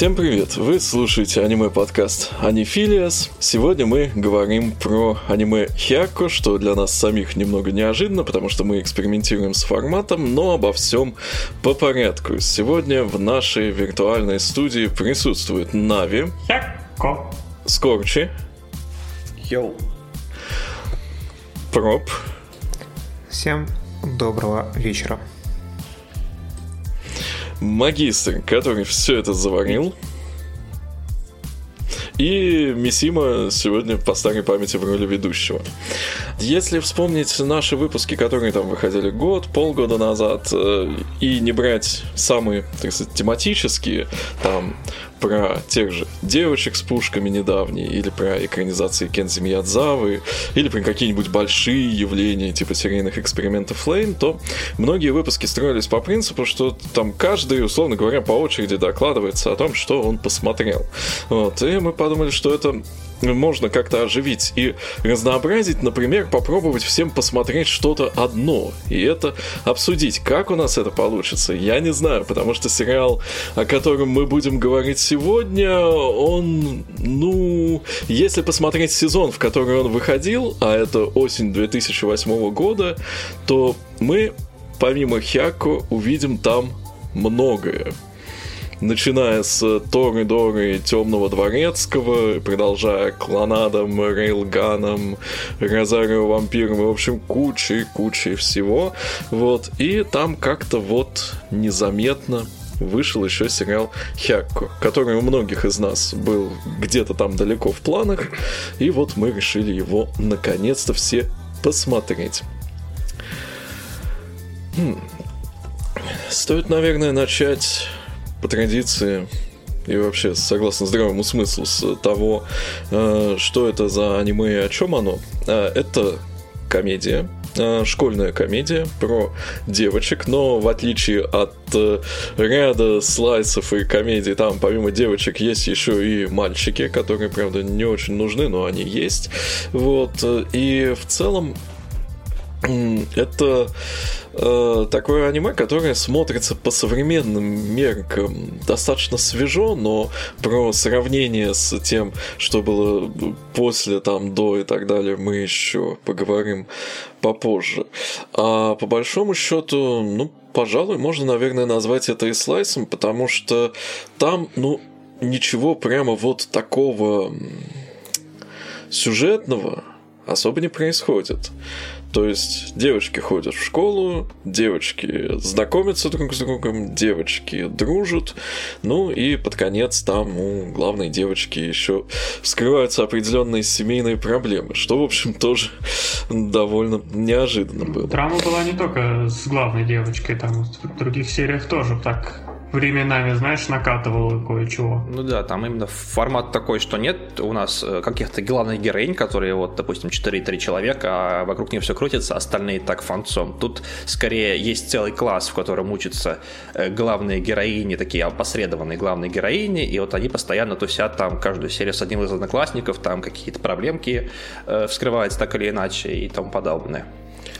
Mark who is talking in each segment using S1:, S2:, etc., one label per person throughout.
S1: Всем привет! Вы слушаете аниме-подкаст Анифилиас. Сегодня мы говорим про аниме Хяко, что для нас самих немного неожиданно, потому что мы экспериментируем с форматом, но обо всем по порядку. Сегодня в нашей виртуальной студии присутствует Нави.
S2: Хяко.
S1: Скорчи.
S3: Йоу.
S1: Проб.
S4: Всем доброго вечера
S1: магистр, который все это заварил. И Мисима сегодня по старой памяти в роли ведущего. Если вспомнить наши выпуски, которые там выходили год, полгода назад, э, и не брать самые, так сказать, тематические, там про тех же девочек с пушками недавние, или про экранизации Кензи Миядзавы, или про какие-нибудь большие явления, типа серийных экспериментов Флейм, то многие выпуски строились по принципу, что там каждый, условно говоря, по очереди докладывается о том, что он посмотрел. Вот, и мы подумали, что это можно как-то оживить и разнообразить, например, попробовать всем посмотреть что-то одно, и это обсудить. Как у нас это получится, я не знаю, потому что сериал, о котором мы будем говорить сегодня, он, ну, если посмотреть сезон, в который он выходил, а это осень 2008 года, то мы, помимо Хяко, увидим там многое начиная с Торы Доры Темного Дворецкого, продолжая Клонадом, Рейлганом, Розарио Вампиром, и, в общем, кучей-кучей всего. Вот, и там как-то вот незаметно вышел еще сериал Хякко, который у многих из нас был где-то там далеко в планах, и вот мы решили его наконец-то все посмотреть. Хм. Стоит, наверное, начать по традиции и вообще согласно здравому смыслу с того, э, что это за аниме и о чем оно. Э, это комедия, э, школьная комедия про девочек, но в отличие от ряда слайсов и комедий, там помимо девочек есть еще и мальчики, которые, правда, не очень нужны, но они есть. Вот. И в целом это э, такое аниме, которое смотрится по современным меркам достаточно свежо, но про сравнение с тем, что было после, там, до и так далее, мы еще поговорим попозже. А по большому счету, ну, пожалуй, можно, наверное, назвать это и слайсом, потому что там, ну, ничего прямо вот такого сюжетного особо не происходит. То есть девочки ходят в школу, девочки знакомятся друг с другом, девочки дружат, ну и под конец там у главной девочки еще вскрываются определенные семейные проблемы, что, в общем, тоже довольно неожиданно было.
S2: Драма была не только с главной девочкой, там в других сериях тоже так временами, знаешь, накатывало кое-чего.
S3: Ну да, там именно формат такой, что нет у нас э, каких-то главных героинь, которые вот, допустим, 4-3 человека, а вокруг них все крутится, остальные так фанцом. Тут скорее есть целый класс, в котором учатся э, главные героини, такие опосредованные главные героини, и вот они постоянно тусят там каждую серию с одним из одноклассников, там какие-то проблемки э, вскрываются так или иначе и тому подобное.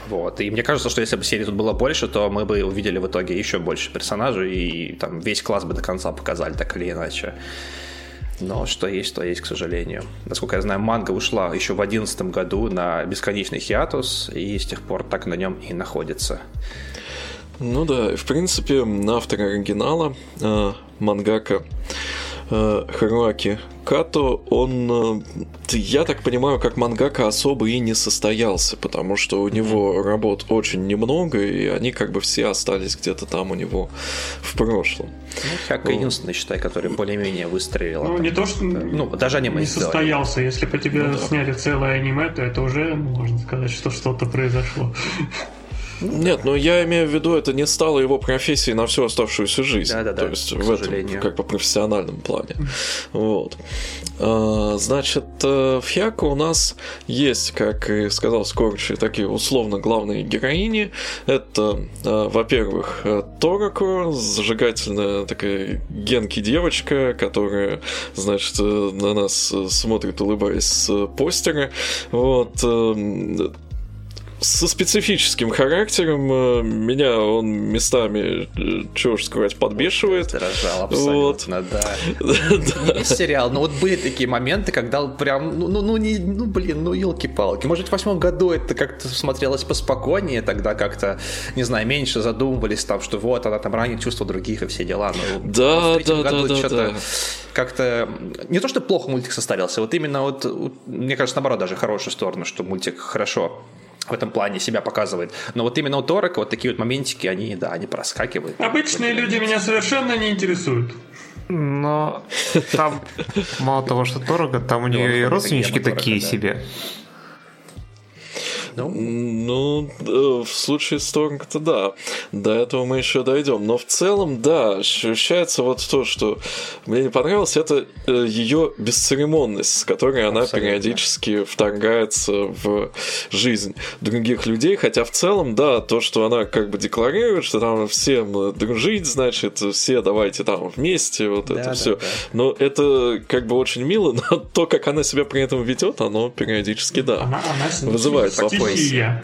S3: Вот. И мне кажется, что если бы серии тут было больше, то мы бы увидели в итоге еще больше персонажей, и там весь класс бы до конца показали, так или иначе. Но что есть, то есть, к сожалению. Насколько я знаю, манга ушла еще в 2011 году на бесконечный хиатус, и с тех пор так на нем и находится.
S1: Ну да, в принципе, автор оригинала, э, мангака, Харуаки Като, он, э, я так понимаю, как мангака особо и не состоялся, потому что у него работ очень немного, и они как бы все остались где-то там у него в прошлом.
S3: Ну, Хяка ну, единственный, считай, который более-менее выстрелил.
S2: Ну, не то, что
S3: ну, даже аниме
S2: не состоялся. Если по тебе ну, да. сняли целое аниме, то это уже, можно сказать, что что-то произошло.
S1: Нет, но я имею в виду, это не стало его профессией на всю оставшуюся жизнь.
S3: Да, да, да.
S1: То есть в этом, как по профессиональном плане. Вот. А, значит, э, в Хьяко у нас есть, как и сказал Скорчи, такие условно главные героини. Это, э, во-первых, э, Торако, зажигательная такая генки девочка, которая, значит, на нас смотрит, улыбаясь с постера. Вот со специфическим характером. Э, меня он местами, э, чего ж сказать, подбешивает.
S3: Раздражал абсолютно, вот. да. Весь сериал, но вот были такие моменты, когда прям, ну, ну, ну, не, ну блин, ну, елки-палки. Может, в восьмом году это как-то смотрелось поспокойнее, тогда как-то, не знаю, меньше задумывались там, что вот она там ранит чувства других и все дела.
S1: Но да, да, да, да, да.
S3: Как-то не то, что плохо мультик составился, вот именно вот, мне кажется, наоборот, даже хорошую сторону, что мультик хорошо в этом плане себя показывает. Но вот именно у Торок вот такие вот моментики, они, да, они проскакивают.
S2: Обычные люди меня совершенно не интересуют.
S4: Но там мало того, что дорого, там у нее и родственнички такие себе.
S1: Ну, ну в случае Стронга-то да. До этого мы еще дойдем. Но в целом, да, ощущается вот то, что мне не понравилось, это э, ее бесцеремонность, с которой она Абсолютно. периодически вторгается в жизнь других людей. Хотя в целом, да, то, что она как бы декларирует, что там всем дружить, значит, все давайте там вместе, вот да, это да, все. Да. Но это как бы очень мило, но то, как она себя при этом ведет, оно периодически, да, она, она вызывает вопрос поясе.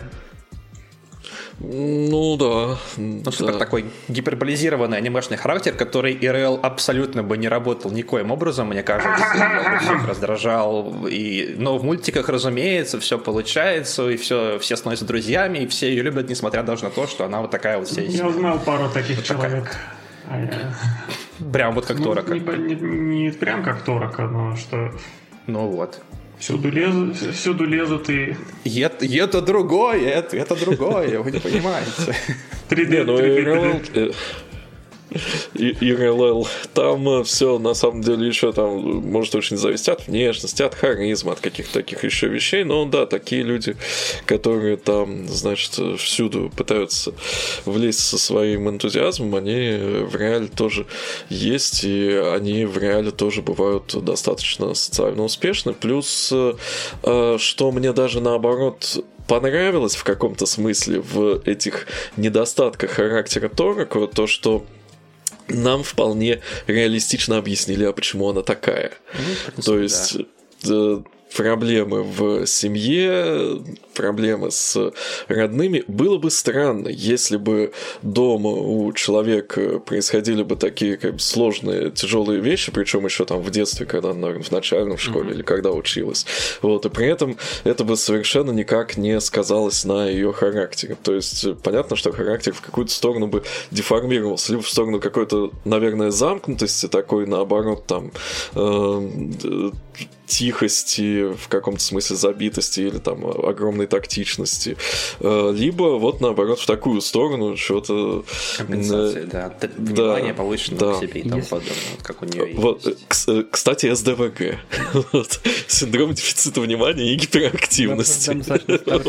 S1: Ну да.
S3: Ну, да. супер такой гиперболизированный анимешный характер, который ИРЛ абсолютно бы не работал никоим образом, мне кажется. Всех раздражал. И... Но в мультиках, разумеется, все получается, и все, все становятся друзьями, и все ее любят, несмотря даже на то, что она вот такая вот вся
S2: Я узнал пару таких вот человек.
S3: Такая. Прям вот как ну, Торака.
S2: Не, не, не прям как Торака, но что...
S3: Ну вот.
S2: Всюду лезут, всюду лезут и...
S3: Это, это другое, это, это другое, вы не понимаете.
S1: 3D, 3D, и ИРЛЛ. Там э, все на самом деле еще там может очень зависеть от внешности, от харизма, от каких-то таких еще вещей. Но да, такие люди, которые там, значит, всюду пытаются влезть со своим энтузиазмом, они в реале тоже есть, и они в реале тоже бывают достаточно социально успешны. Плюс, э, что мне даже наоборот понравилось в каком-то смысле в этих недостатках характера Торакова, то, что нам вполне реалистично объяснили, а почему она такая. Ну, принципе, То есть да э, проблемы в семье, проблемы с родными. Было бы странно, если бы дома у человека происходили бы такие как бы, сложные, тяжелые вещи, причем еще там в детстве, когда, наверное, в начальном школе mm-hmm. или когда училась. Вот, и при этом это бы совершенно никак не сказалось на ее характере. То есть понятно, что характер в какую-то сторону бы деформировался, либо в сторону какой-то, наверное, замкнутости, такой, наоборот, там, э, тихости, в каком-то смысле забитости или там огромной тактичности, э, либо вот наоборот в такую сторону что-то...
S3: Компенсации, да. Внимание да, повышено да. к себе и тому подобное, вот как у нее
S1: вот, есть. Э, кстати, СДВГ. вот. Синдром дефицита внимания и гиперактивности.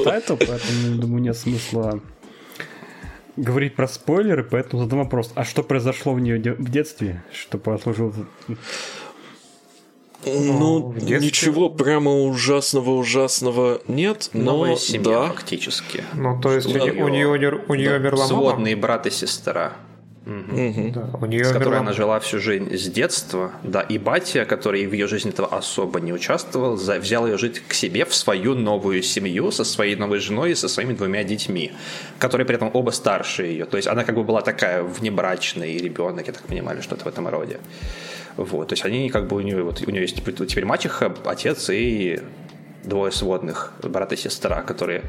S5: Тайтл, поэтому, думаю, нет смысла говорить про спойлеры, поэтому задам вопрос. А что произошло в нее в детстве, что послужило
S1: ну, детстве... ничего прямо ужасного-ужасного нет, но Новая семья,
S3: да. фактически.
S4: Ну, то есть у, нее, у нее, у нее да. умерла
S3: Сводные мама? брат и сестра. Угу. Да, у нее с которой умерла... она жила всю жизнь с детства, да, и батя, который в ее жизни этого особо не участвовал, взял ее жить к себе в свою новую семью со своей новой женой и со своими двумя детьми, которые при этом оба старше ее. То есть она как бы была такая внебрачный ребенок, я так понимаю, что-то в этом роде. Вот, то есть они как бы у нее, вот, у нее есть теперь мачеха, отец и двое сводных, брат и сестра, которые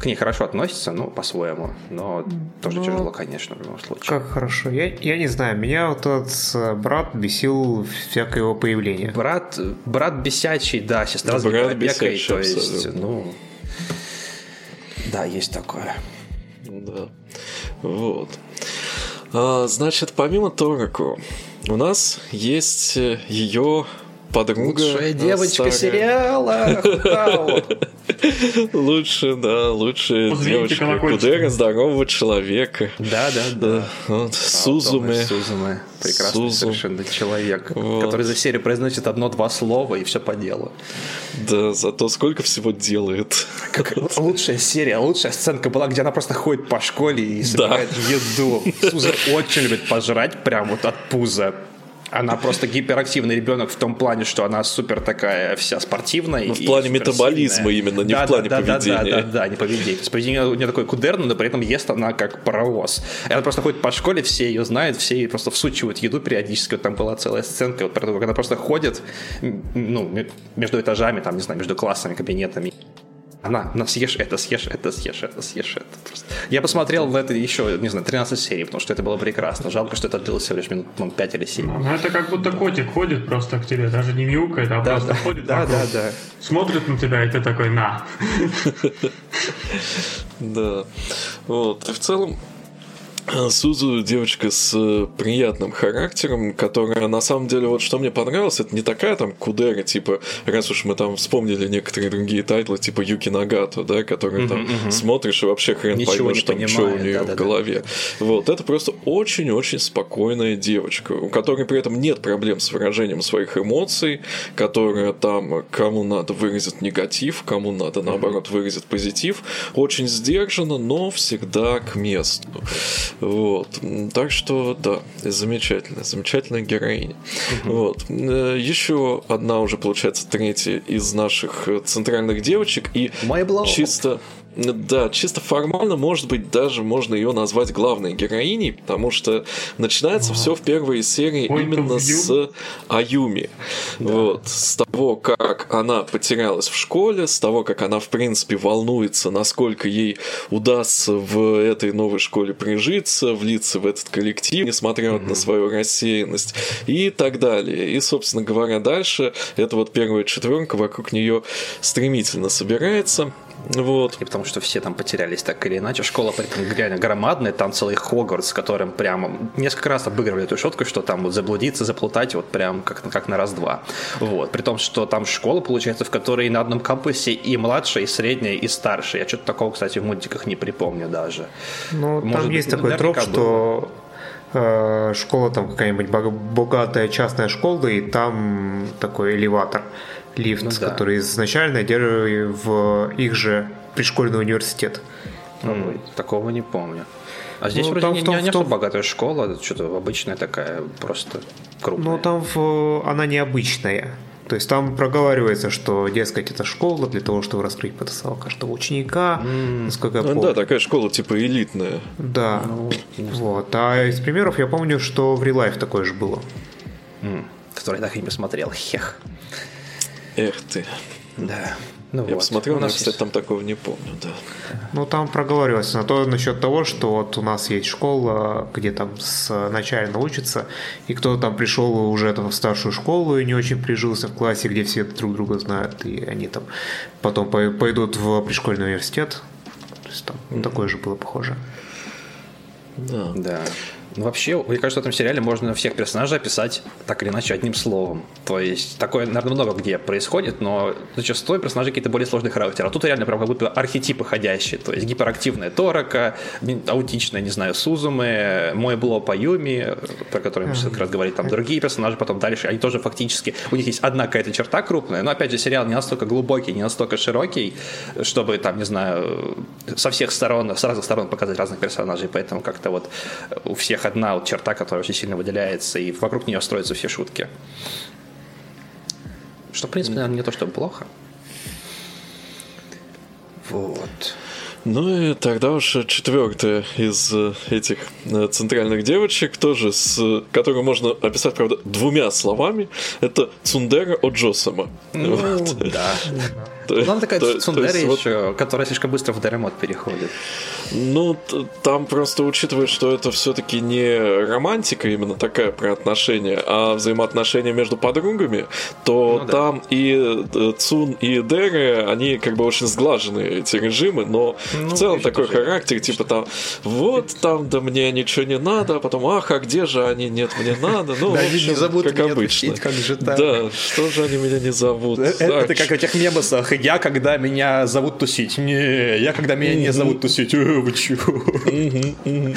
S3: к ней хорошо относятся, ну, по-своему, но тоже ну, тяжело, конечно, в любом случае.
S4: Как хорошо. Я, я не знаю, меня вот этот э, брат бесил всякое его появление.
S3: Брат, брат бесячий, да, сестра с библиотекой, то есть, ну, да, есть такое.
S1: Да, вот. А, значит, помимо Тораку, у нас есть э, ее подруга.
S3: Лучшая девочка старая. сериала.
S1: Лучше, да, лучшая девочка Кудера здорового человека.
S3: Да, да, да.
S1: Вот, Сузуме.
S3: Сузуме. Прекрасный совершенно человек, который за серию произносит одно-два слова и все по делу.
S1: Да, зато сколько всего делает.
S3: Как лучшая серия, лучшая сценка была, где она просто ходит по школе и собирает еду. Суза очень любит пожрать прям вот от пуза Она просто гиперактивный ребенок в том плане, что она супер такая вся спортивная.
S1: Ну, в плане метаболизма именно, не
S3: да,
S1: в плане
S3: да,
S1: поведения.
S3: Да, да, да, да, не поведение. То есть поведение у нее такое кудерное, но при этом ест она как паровоз. Она просто ходит по школе, все ее знают, все ей просто всучивают еду периодически. Вот там была целая сценка, вот про то, как она просто ходит ну, между этажами, там, не знаю, между классами, кабинетами она, на съешь это, съешь это, съешь это, съешь это. Просто. Я посмотрел в это еще, не знаю, 13 серий, потому что это было прекрасно. Жалко, что это длилось всего лишь минут ну, 5 или 7.
S2: Ну, это как будто котик ходит просто к тебе, даже не мяукает, а
S3: да,
S2: просто
S3: да,
S2: ходит
S3: да,
S2: вокруг,
S3: да, да.
S2: смотрит на тебя, и ты такой, на.
S1: Да. Вот. И в целом, Сузу девочка с э, приятным характером, которая на самом деле, вот что мне понравилось, это не такая там кудере, типа, раз уж мы там вспомнили некоторые другие тайтлы, типа Юки Нагато, да, которые там смотришь и вообще хрен
S3: Ничего
S1: поймешь, там,
S3: понимает,
S1: что у нее в голове. Вот, это просто очень-очень спокойная девочка, у которой при этом нет проблем с выражением своих эмоций, которая там кому надо выразит негатив, кому надо наоборот выразит позитив, очень сдержанно, но всегда к месту. Вот. Так что, да, замечательно. Замечательная героиня. Вот. Э, Еще одна уже, получается, третья из наших э, центральных девочек. И
S3: Майблоу.
S1: чисто... Да, чисто формально, может быть, даже можно ее назвать главной героиней, потому что начинается все в первой серии
S2: Point
S1: именно с Аюми. Вот, с того, как она потерялась в школе, с того, как она, в принципе, волнуется, насколько ей удастся в этой новой школе прижиться, влиться в этот коллектив, несмотря вот на свою рассеянность и так далее. И, собственно говоря, дальше это вот первая четверка вокруг нее стремительно собирается. Вот.
S3: И потому что все там потерялись так или иначе. Школа при этом реально громадная, там целый Хогвартс, которым прямо несколько раз обыгрывали эту шутку, что там вот заблудиться, заплутать вот прям как, как на раз-два. Вот. При том, что там школа, получается, в которой на одном кампусе и младшая, и средняя, и старшая. Я что-то такого, кстати, в мультиках не припомню даже.
S4: Ну, там
S3: Может,
S4: есть такой троп, что э, школа там какая-нибудь бога- богатая частная школа, и там такой элеватор, лифт,
S3: Ну да.
S4: который изначально держит в их же пришкольный университет.
S3: М, Такого не помню. А здесь
S4: Ну,
S3: вроде
S4: там
S3: не,
S4: в том-
S3: не, не
S4: том-
S3: богатая школа, что-то обычная такая, просто крупная.
S4: Но там в- она необычная. То есть там проговаривается, что, дескать, это школа для того, чтобы раскрыть потенциал каждого ученика, насколько я
S1: Ну,
S4: помню.
S1: да, такая школа типа элитная.
S4: Да.
S3: Ну,
S4: вот. А из примеров я помню, что в Life такое же было.
S3: М, который я так и не посмотрел. Хех.
S1: Эх ты.
S3: Да. Ну
S1: Я
S3: вот.
S1: посмотрел,
S3: У
S1: но,
S3: нас
S1: кстати,
S3: есть-
S1: там такого не помню, да.
S4: Ну, там проговаривалось на то насчет того, что вот у нас есть школа, где там с начально учатся, и кто-то там пришел уже там в старшую школу и не очень прижился в классе, где все друг друга знают, и они там потом пой- пойдут в пришкольный университет. То есть там такое же было похоже.
S1: Да.
S3: Да. Ну, вообще, мне кажется, в этом сериале можно всех персонажей описать так или иначе одним словом. То есть, такое, наверное, много где происходит, но зачастую персонажи какие-то более сложный характер. А тут реально прям как будто архетипы ходящие. То есть, гиперактивная Торака, аутичная, не знаю, Сузуме, мой Бло Паюми, про который мы сейчас как раз говорили, там другие персонажи потом дальше, они тоже фактически, у них есть одна какая-то черта крупная, но, опять же, сериал не настолько глубокий, не настолько широкий, чтобы, там, не знаю, со всех сторон, с разных сторон показать разных персонажей, поэтому как-то вот у всех одна вот черта, которая очень сильно выделяется, и вокруг нее строятся все шутки. Что, в принципе, наверное, не то, что плохо. Вот.
S1: Ну и тогда уж четвертая из э, этих э, центральных девочек, тоже с, которую можно описать, правда, двумя словами, это Цундера Оджосама.
S3: Ну,
S1: Вот.
S3: да.
S1: То-
S3: Ну, такая
S1: то- то
S3: Цундера
S1: вот
S3: еще, которая слишком быстро в Деремот переходит.
S1: Ну, там просто учитывая, что это все-таки не романтика именно такая про отношения, а взаимоотношения между подругами, то
S3: Ну да.
S1: там и э, Цун, и Дерри, они как бы очень сглаженные, эти режимы, но
S3: Ну,
S1: в целом
S3: еще
S1: такой характер, типа там, вот там, да мне ничего не надо, а потом, ах, а где же они, нет, мне надо, ну,
S3: Да,
S1: в
S3: не
S1: как обычно.
S3: тусить, как же так?
S1: Да, что же они меня не зовут?
S3: Э, Это,
S1: А,
S3: это как в этих мемосах. Я, когда меня зовут тусить. Не, я, когда меня не зовут тусить. Э, вы чего?
S1: Именно.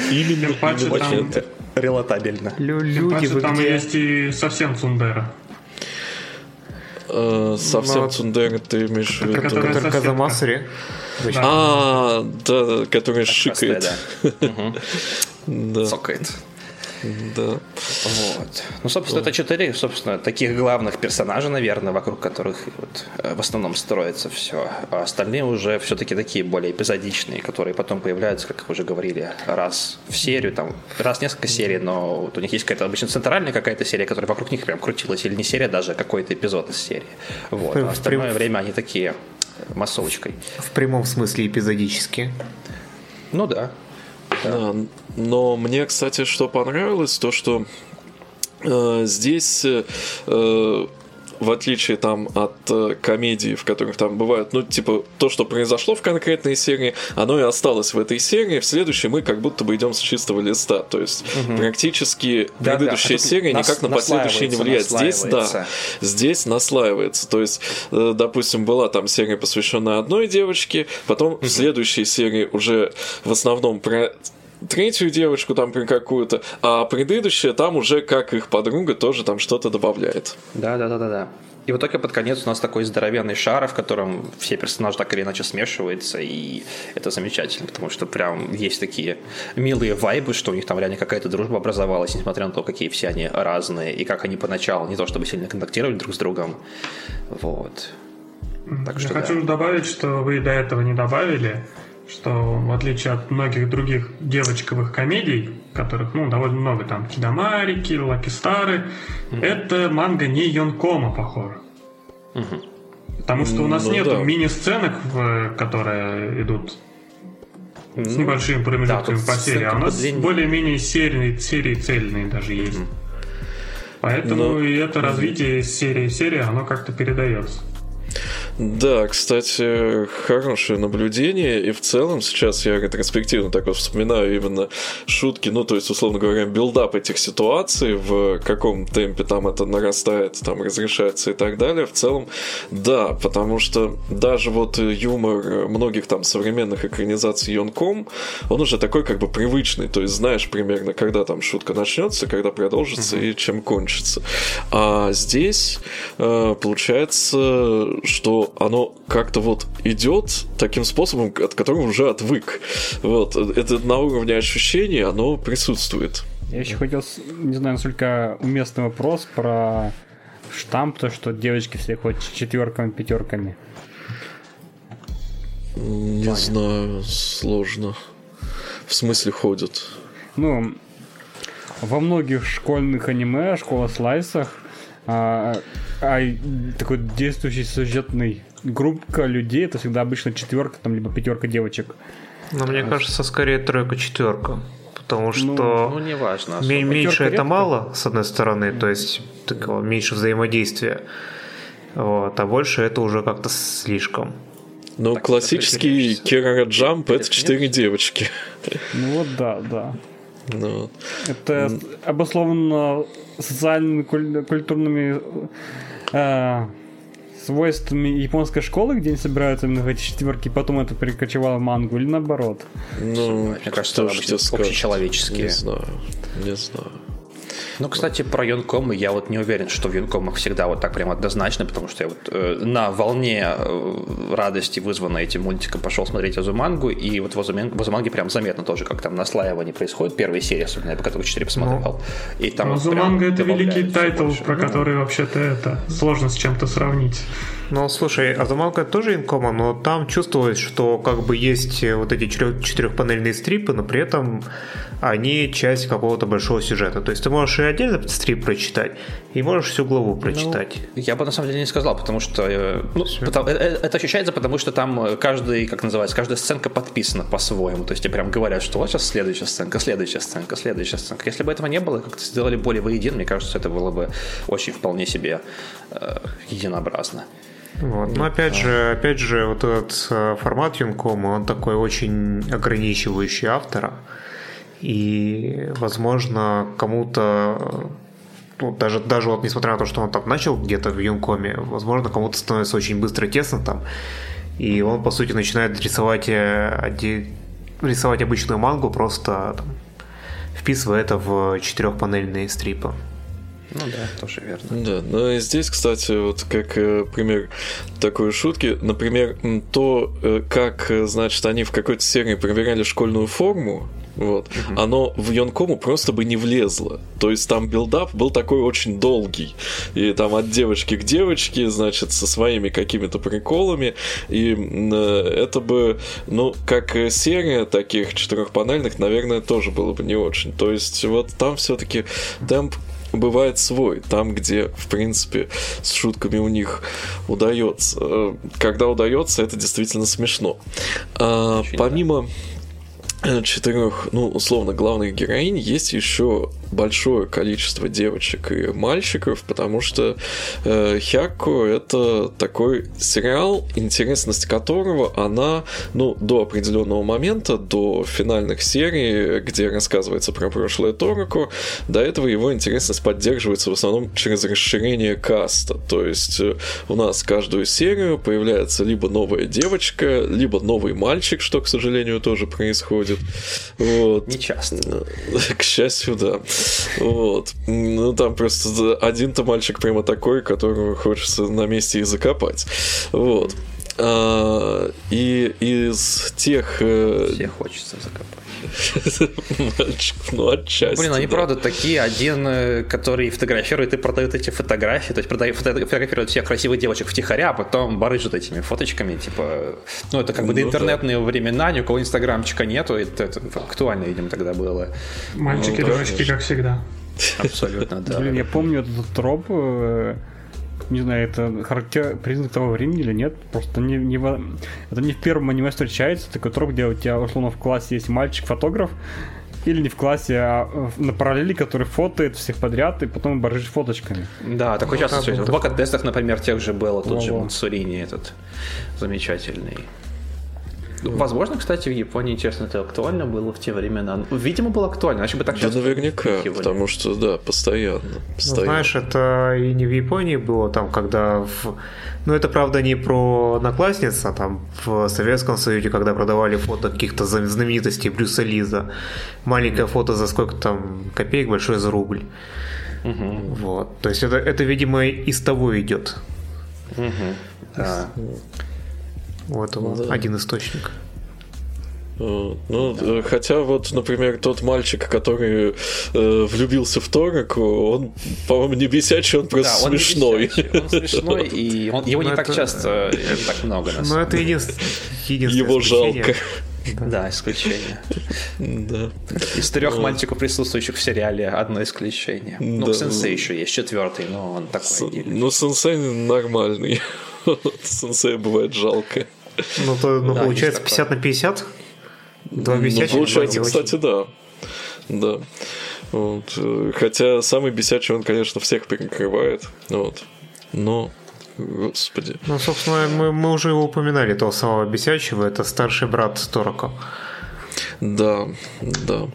S3: Релатабельно.
S4: Люди,
S2: там есть и совсем Цундера.
S1: Э, Совсем
S4: Ну,
S1: Цундера ты имеешь в виду?
S4: Который.
S2: Да.
S1: А, да, который шикает.
S3: Простая, да. Вот. Ну, собственно, это четыре, собственно, таких главных персонажа, наверное, вокруг которых вот, э, в основном строится все. А остальные уже все-таки такие более эпизодичные, которые потом появляются, как уже говорили, раз в серию, там, раз в несколько серий, но вот у них есть какая-то обычно центральная какая-то серия, которая вокруг них прям крутилась, или не серия даже, а какой-то эпизод из серии. Вот. А остальное время они такие массовочкой.
S4: В прямом смысле эпизодически.
S3: Ну да.
S1: Да. Но мне, кстати, что понравилось, то что э, здесь э, в отличие там от э, комедий, в которых там бывают, ну, типа, то, что произошло в конкретной серии, оно и осталось в этой серии, в следующей мы как будто бы идем с чистого листа, то есть угу. практически да, предыдущая да. серия нас, никак на последующие не влияет. Здесь, да, здесь наслаивается, то есть, э, допустим, была там серия, посвященная одной девочке, потом угу. в следующей серии уже в основном про третью девочку там какую-то, а предыдущая там уже как их подруга тоже там что-то добавляет.
S3: Да, да, да, да, да. И вот только под конец у нас такой здоровенный шар, в котором все персонажи так или иначе смешиваются, и это замечательно, потому что прям есть такие милые вайбы, что у них там реально какая-то дружба образовалась, несмотря на то, какие все они разные, и как они поначалу не то чтобы сильно контактировали друг с другом. Вот.
S2: Так Я что, хочу да. добавить, что вы до этого не добавили, что в отличие от многих других девочковых комедий, которых ну, довольно много, там Кидамарики, Лаки Стары, mm-hmm. это манга не Йонкома похож. Mm-hmm. Потому что у нас ну, нет да. мини-сценок, которые идут с ну, небольшими промежутками да, по серии, а у нас более-менее серии, серии цельные даже есть. Mm-hmm. Поэтому Но... и это развитие серии серии, оно как-то передается.
S1: Да, кстати, хорошее наблюдение. И в целом сейчас я ретроспективно так вот вспоминаю именно шутки, ну, то есть, условно говоря, buildup этих ситуаций, в каком темпе там это нарастает, там разрешается и так далее. В целом, да, потому что даже вот юмор многих там современных экранизаций ёнком, он уже такой как бы привычный, то есть знаешь примерно, когда там шутка начнется, когда продолжится uh-huh. и чем кончится. А здесь э, получается, что оно как-то вот идет таким способом, от которого уже отвык. Вот, это на уровне ощущений оно присутствует.
S5: Я еще хотел, не знаю, насколько уместный вопрос про штамп, то, что девочки все ходят четверками, пятерками.
S1: Не Понятно. знаю, сложно. В смысле ходят?
S5: Ну, во многих школьных аниме, школа слайсах, а, а такой действующий сюжетный группа людей, это всегда обычно четверка, там, либо пятерка девочек.
S4: Но мне кажется, скорее тройка-четверка. Потому ну, что
S3: ну, не важно,
S4: меньше это редко. мало, с одной стороны, то есть такого меньше взаимодействия. Вот, а больше это уже как-то слишком.
S1: Ну, классический Керара Джамп это четыре девочки.
S5: Ну вот да, да. Ну. Это обусловлено социальными, культурными э, свойствами японской школы, где они собираются именно в эти четверки, и потом это перекочевало в мангу, или наоборот?
S3: Ну, мне кажется, это общечеловеческие.
S1: Не знаю, не знаю.
S3: Ну, кстати, про Юнком я вот не уверен, что в Юнкомах всегда вот так прям однозначно, потому что я вот э, на волне э, радости, вызванной этим мультиком, пошел смотреть Азумангу, и вот в, Азуманге, в Азуманге прям заметно тоже, как там наслаивание происходит, первая серия, особенно, я по которой 4 посмотрел.
S2: Ну, и там Азуманга это великий тайтл, больше. про ну, который вообще-то это сложно с чем-то сравнить.
S4: Ну, слушай, Азуманга тоже ёнкома, но там чувствуешь, что как бы есть вот эти четырехпанельные стрипы, но при этом они часть какого-то большого сюжета. То есть ты можешь и отдельно стрип прочитать, и можешь всю главу прочитать.
S3: Ну, я бы на самом деле не сказал, потому что э, ну, потому, это, э, это ощущается, потому что там каждый, как называется, каждая сценка подписана по-своему. То есть тебе прям говорят, что вот сейчас следующая сценка, следующая сценка, следующая сценка. Если бы этого не было, как-то сделали более воедино, мне кажется, это было бы очень вполне себе э, единообразно.
S4: Вот. Но опять же, опять же, вот этот э, формат Юнкома, он такой очень ограничивающий автора. И, возможно, кому-то ну, даже, даже вот несмотря на то, что он там начал где-то в Юнкоме, возможно, кому-то становится очень быстро тесно там, и он, по сути, начинает рисовать, э, рисовать обычную мангу, просто там, вписывая это в четырехпанельные стрипы.
S3: Ну да, тоже верно.
S1: Да, но здесь, кстати, вот как э, пример такой шутки, например, то, э, как, э, значит, они в какой-то серии проверяли школьную форму, вот, угу. оно в ёнкому просто бы не влезло. То есть там buildup был такой очень долгий. И там от девочки к девочке, значит, со своими какими-то приколами. И это бы, ну, как серия таких четырехпанельных, наверное, тоже было бы не очень. То есть вот там все-таки темп бывает свой, там, где, в принципе, с шутками у них удается. Когда удается, это действительно смешно. А, помимо четырех, ну, условно, главных героинь, есть еще большое количество девочек и мальчиков, потому что э, Хякко это такой сериал, интересность которого она, ну, до определенного момента, до финальных серий, где рассказывается про прошлое Тороко, до этого его интересность поддерживается в основном через расширение каста. То есть э, у нас каждую серию появляется либо новая девочка, либо новый мальчик, что, к сожалению, тоже происходит.
S3: Вот. Не часто.
S1: К счастью, да. Вот. Ну, там просто один-то мальчик прямо такой, которого хочется на месте и закопать. Вот. А, и из тех...
S3: Э, Всех хочется закопать.
S1: Мальчик, ну отчасти.
S3: Блин, они да. правда такие. Один, э, который фотографирует и продает эти фотографии, то есть продает, фотографирует всех красивых девочек втихаря, а потом барыжит этими фоточками, типа, ну это как бы ну, интернетные да. времена, ни у кого инстаграмчика нету, это, это актуально, видимо, тогда было.
S2: Мальчики, ну, девочки, как всегда.
S3: Абсолютно, да.
S5: Блин, я помню этот троп, э, не знаю, это характер, признак того времени или нет, просто не, не в, это не в первом аниме встречается, такой троп, где у тебя, условно, в классе есть мальчик-фотограф, или не в классе, а на параллели, который фотоет всех подряд и потом барыжит фоточками.
S3: Да, такой ну, часто встречается. В Акадестах, например, тех же было, тот же Мансурини этот замечательный. Возможно, кстати, в Японии, честно, это актуально было в те времена. Видимо, было актуально, иначе бы так
S1: часто... Да, наверняка, потому что, да, постоянно. постоянно.
S4: Ну, знаешь, это и не в Японии было, там, когда в... Ну, это, правда, не про одноклассниц, а там в Советском Союзе, когда продавали фото каких-то знаменитостей Брюса Лиза. Маленькое фото за сколько там копеек, большое за рубль. Угу. Вот. То есть это, это, видимо, из того идет.
S3: Угу. Да.
S4: Вот он, да. один источник.
S1: Ну, да. хотя вот, например, тот мальчик, который э, влюбился в Тораку, он, по-моему, не бесячий, он просто да, он смешной.
S3: Он смешной, и он, его Но не это... так часто, не так много.
S4: Но это единственное
S1: Его жалко.
S3: Да. да, исключение. Да. Из трех вот. мальчиков, присутствующих в сериале, одно исключение. Ну, да. сенсей еще есть, четвертый, но он такой. С...
S1: Ну, сенсей нормальный. Сенсей бывает жалко.
S4: Ну, то, ну да, получается 50 на 50?
S1: Два бесячих, ну, получается, кстати, да. Да. Вот. Хотя самый бесячий он, конечно, всех перекрывает. Вот. Но Господи.
S4: Ну, собственно, мы, мы уже его упоминали, того самого бесячего, это старший брат Торока.
S1: Да, да.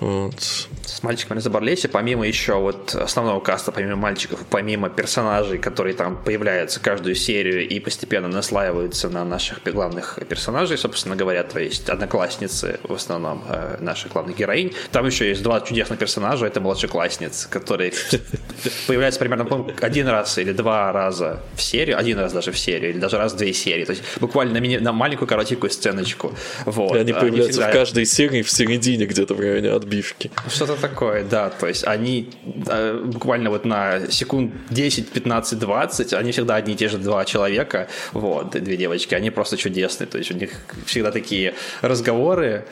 S1: Вот
S3: с мальчиками на Забарлесе, помимо еще вот основного каста, помимо мальчиков, помимо персонажей, которые там появляются каждую серию и постепенно наслаиваются на наших главных персонажей, собственно говоря, то есть одноклассницы в основном э, наших главных героинь. Там еще есть два чудесных персонажа, это младшеклассницы, которые появляются примерно один раз или два раза в серию, один раз даже в серию, или даже раз в две серии, то есть буквально на, мини, на маленькую коротенькую сценочку. Вот.
S1: И они появляются они всегда... в каждой серии в середине где-то в районе отбивки.
S3: Что-то такое, да. То есть они э, буквально вот на секунд 10, 15, 20, они всегда одни и те же два человека, вот, две девочки, они просто чудесные. То есть у них всегда такие разговоры,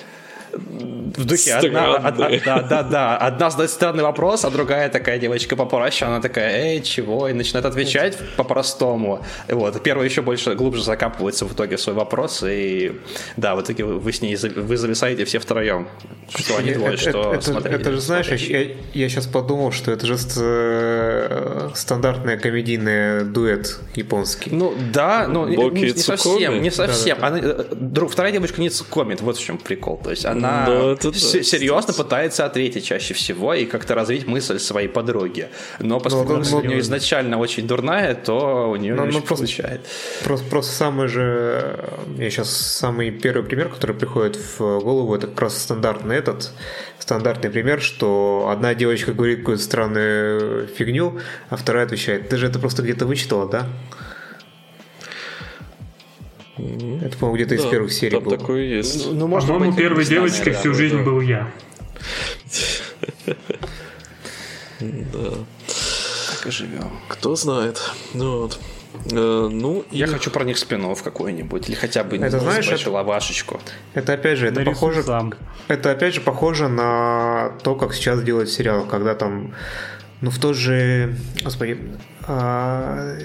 S3: в духе одна, одна, да, да, да, одна задает странный вопрос, а другая такая девочка попроще, она такая, эй, чего, и начинает отвечать по-простому. Вот, первая еще больше, глубже закапывается в итоге в свой вопрос, и да, в итоге вы с ней, вы зависаете все втроем, что они двое, что
S4: это, смотрели. Это же, знаешь, я, я сейчас подумал, что это же э, стандартный комедийный дуэт японский.
S3: Ну, да, но не, не, совсем, не совсем. Да, да, да. Она, э, друг, вторая девочка не цукомит, вот в чем прикол, то есть она она ну, это, да, серьезно кстати. пытается ответить чаще всего и как-то развить мысль своей подруги. Но поскольку ну, ну, у нее изначально очень дурная, то у нее ну, ну,
S4: получает. Просто, просто самый же, я сейчас самый первый пример, который приходит в голову, это как раз стандартный этот, стандартный пример, что одна девочка говорит какую-то странную фигню, а вторая отвечает, ты же это просто где-то вычитала, да? Это, по-моему, где-то да, из первых серий там было.
S1: такое есть.
S2: Ну, ну может По-моему, первой девочкой всю жизнь да. был я.
S1: Да.
S3: Так и живем.
S1: Кто знает. Ну вот. Э, ну,
S3: я и... хочу про них спинов какой-нибудь, или хотя бы это, знаешь, это, лавашечку.
S4: Это опять же, это похоже. Сам. Это опять же похоже на то, как сейчас делают сериал, когда там, ну в тот же, господи, а,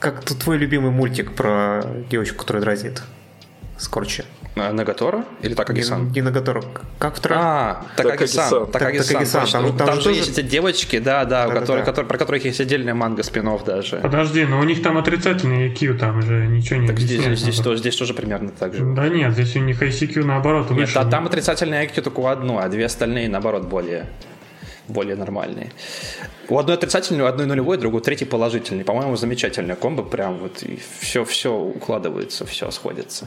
S4: как твой любимый мультик про девочку, которая дразнит Скорча.
S3: Нагатора? Или Такаги-сан?
S4: Не, не Нагатора. Как второй?
S3: А, Такаги-сан. Такаги-сан. Там, там, там тоже есть эти девочки, да, да, да, которые, да. Которые, про которых есть отдельная манга спинов даже.
S2: Подожди, но у них там отрицательный IQ, там же ничего не
S3: так здесь, здесь, здесь, тоже, здесь тоже примерно так же.
S2: Да нет, здесь у них ICQ наоборот
S3: выше. Нет, а там отрицательный IQ только у одной, а две остальные наоборот более более нормальные. У одной отрицательный, у одной нулевой, другой третий положительный. По-моему, замечательная комбо, прям вот все, все укладывается, все сходится.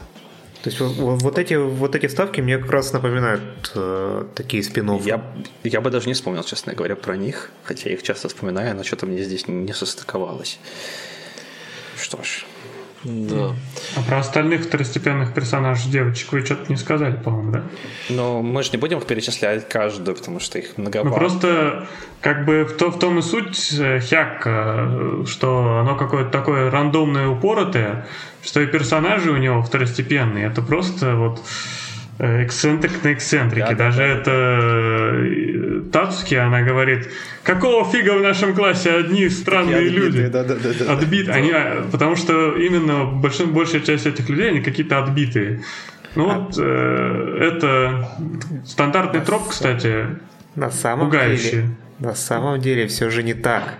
S4: То есть вот, эти, вот эти ставки мне как раз напоминают э, такие спин
S3: я, я бы даже не вспомнил, честно говоря, про них, хотя я их часто вспоминаю, но что-то мне здесь не состыковалось. Что ж,
S1: да.
S2: А про остальных второстепенных персонажей девочек вы что-то не сказали, по-моему, да?
S3: Ну, мы же не будем их перечислять каждую, потому что их многовато.
S2: Ну, просто как бы в, то, в том и суть э, хяка, что оно какое-то такое рандомное, упоротое, что и персонажи у него второстепенные. Это просто вот эксцентрик на эксцентрике. Да, Даже да, это э, Тацуки, она говорит, какого фига в нашем классе одни странные отбитые, люди? Да, да, да, да, Отбит, да. Они, а, потому что именно большин, большая часть этих людей, они какие-то отбитые. Ну а... вот, э, это стандартный на троп, кстати,
S4: на самом пугающий. Деле, на самом деле все же не так.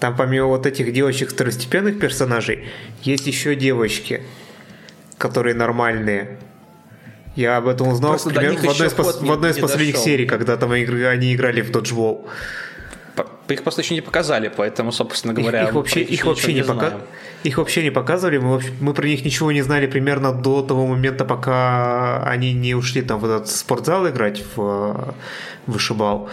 S4: Там помимо вот этих девочек второстепенных персонажей, есть еще девочки, которые нормальные, я об этом узнал Просто примерно, в одной из, пос... в одной из последних дошел. серий, когда там они играли в доджвол.
S3: Их просто еще не показали, поэтому, собственно говоря,
S4: их, их вообще, их вообще не, пока... их вообще не показывали. Мы, вообще... мы про них ничего не знали примерно до того момента, пока они не ушли там в этот спортзал играть в э, вышибал.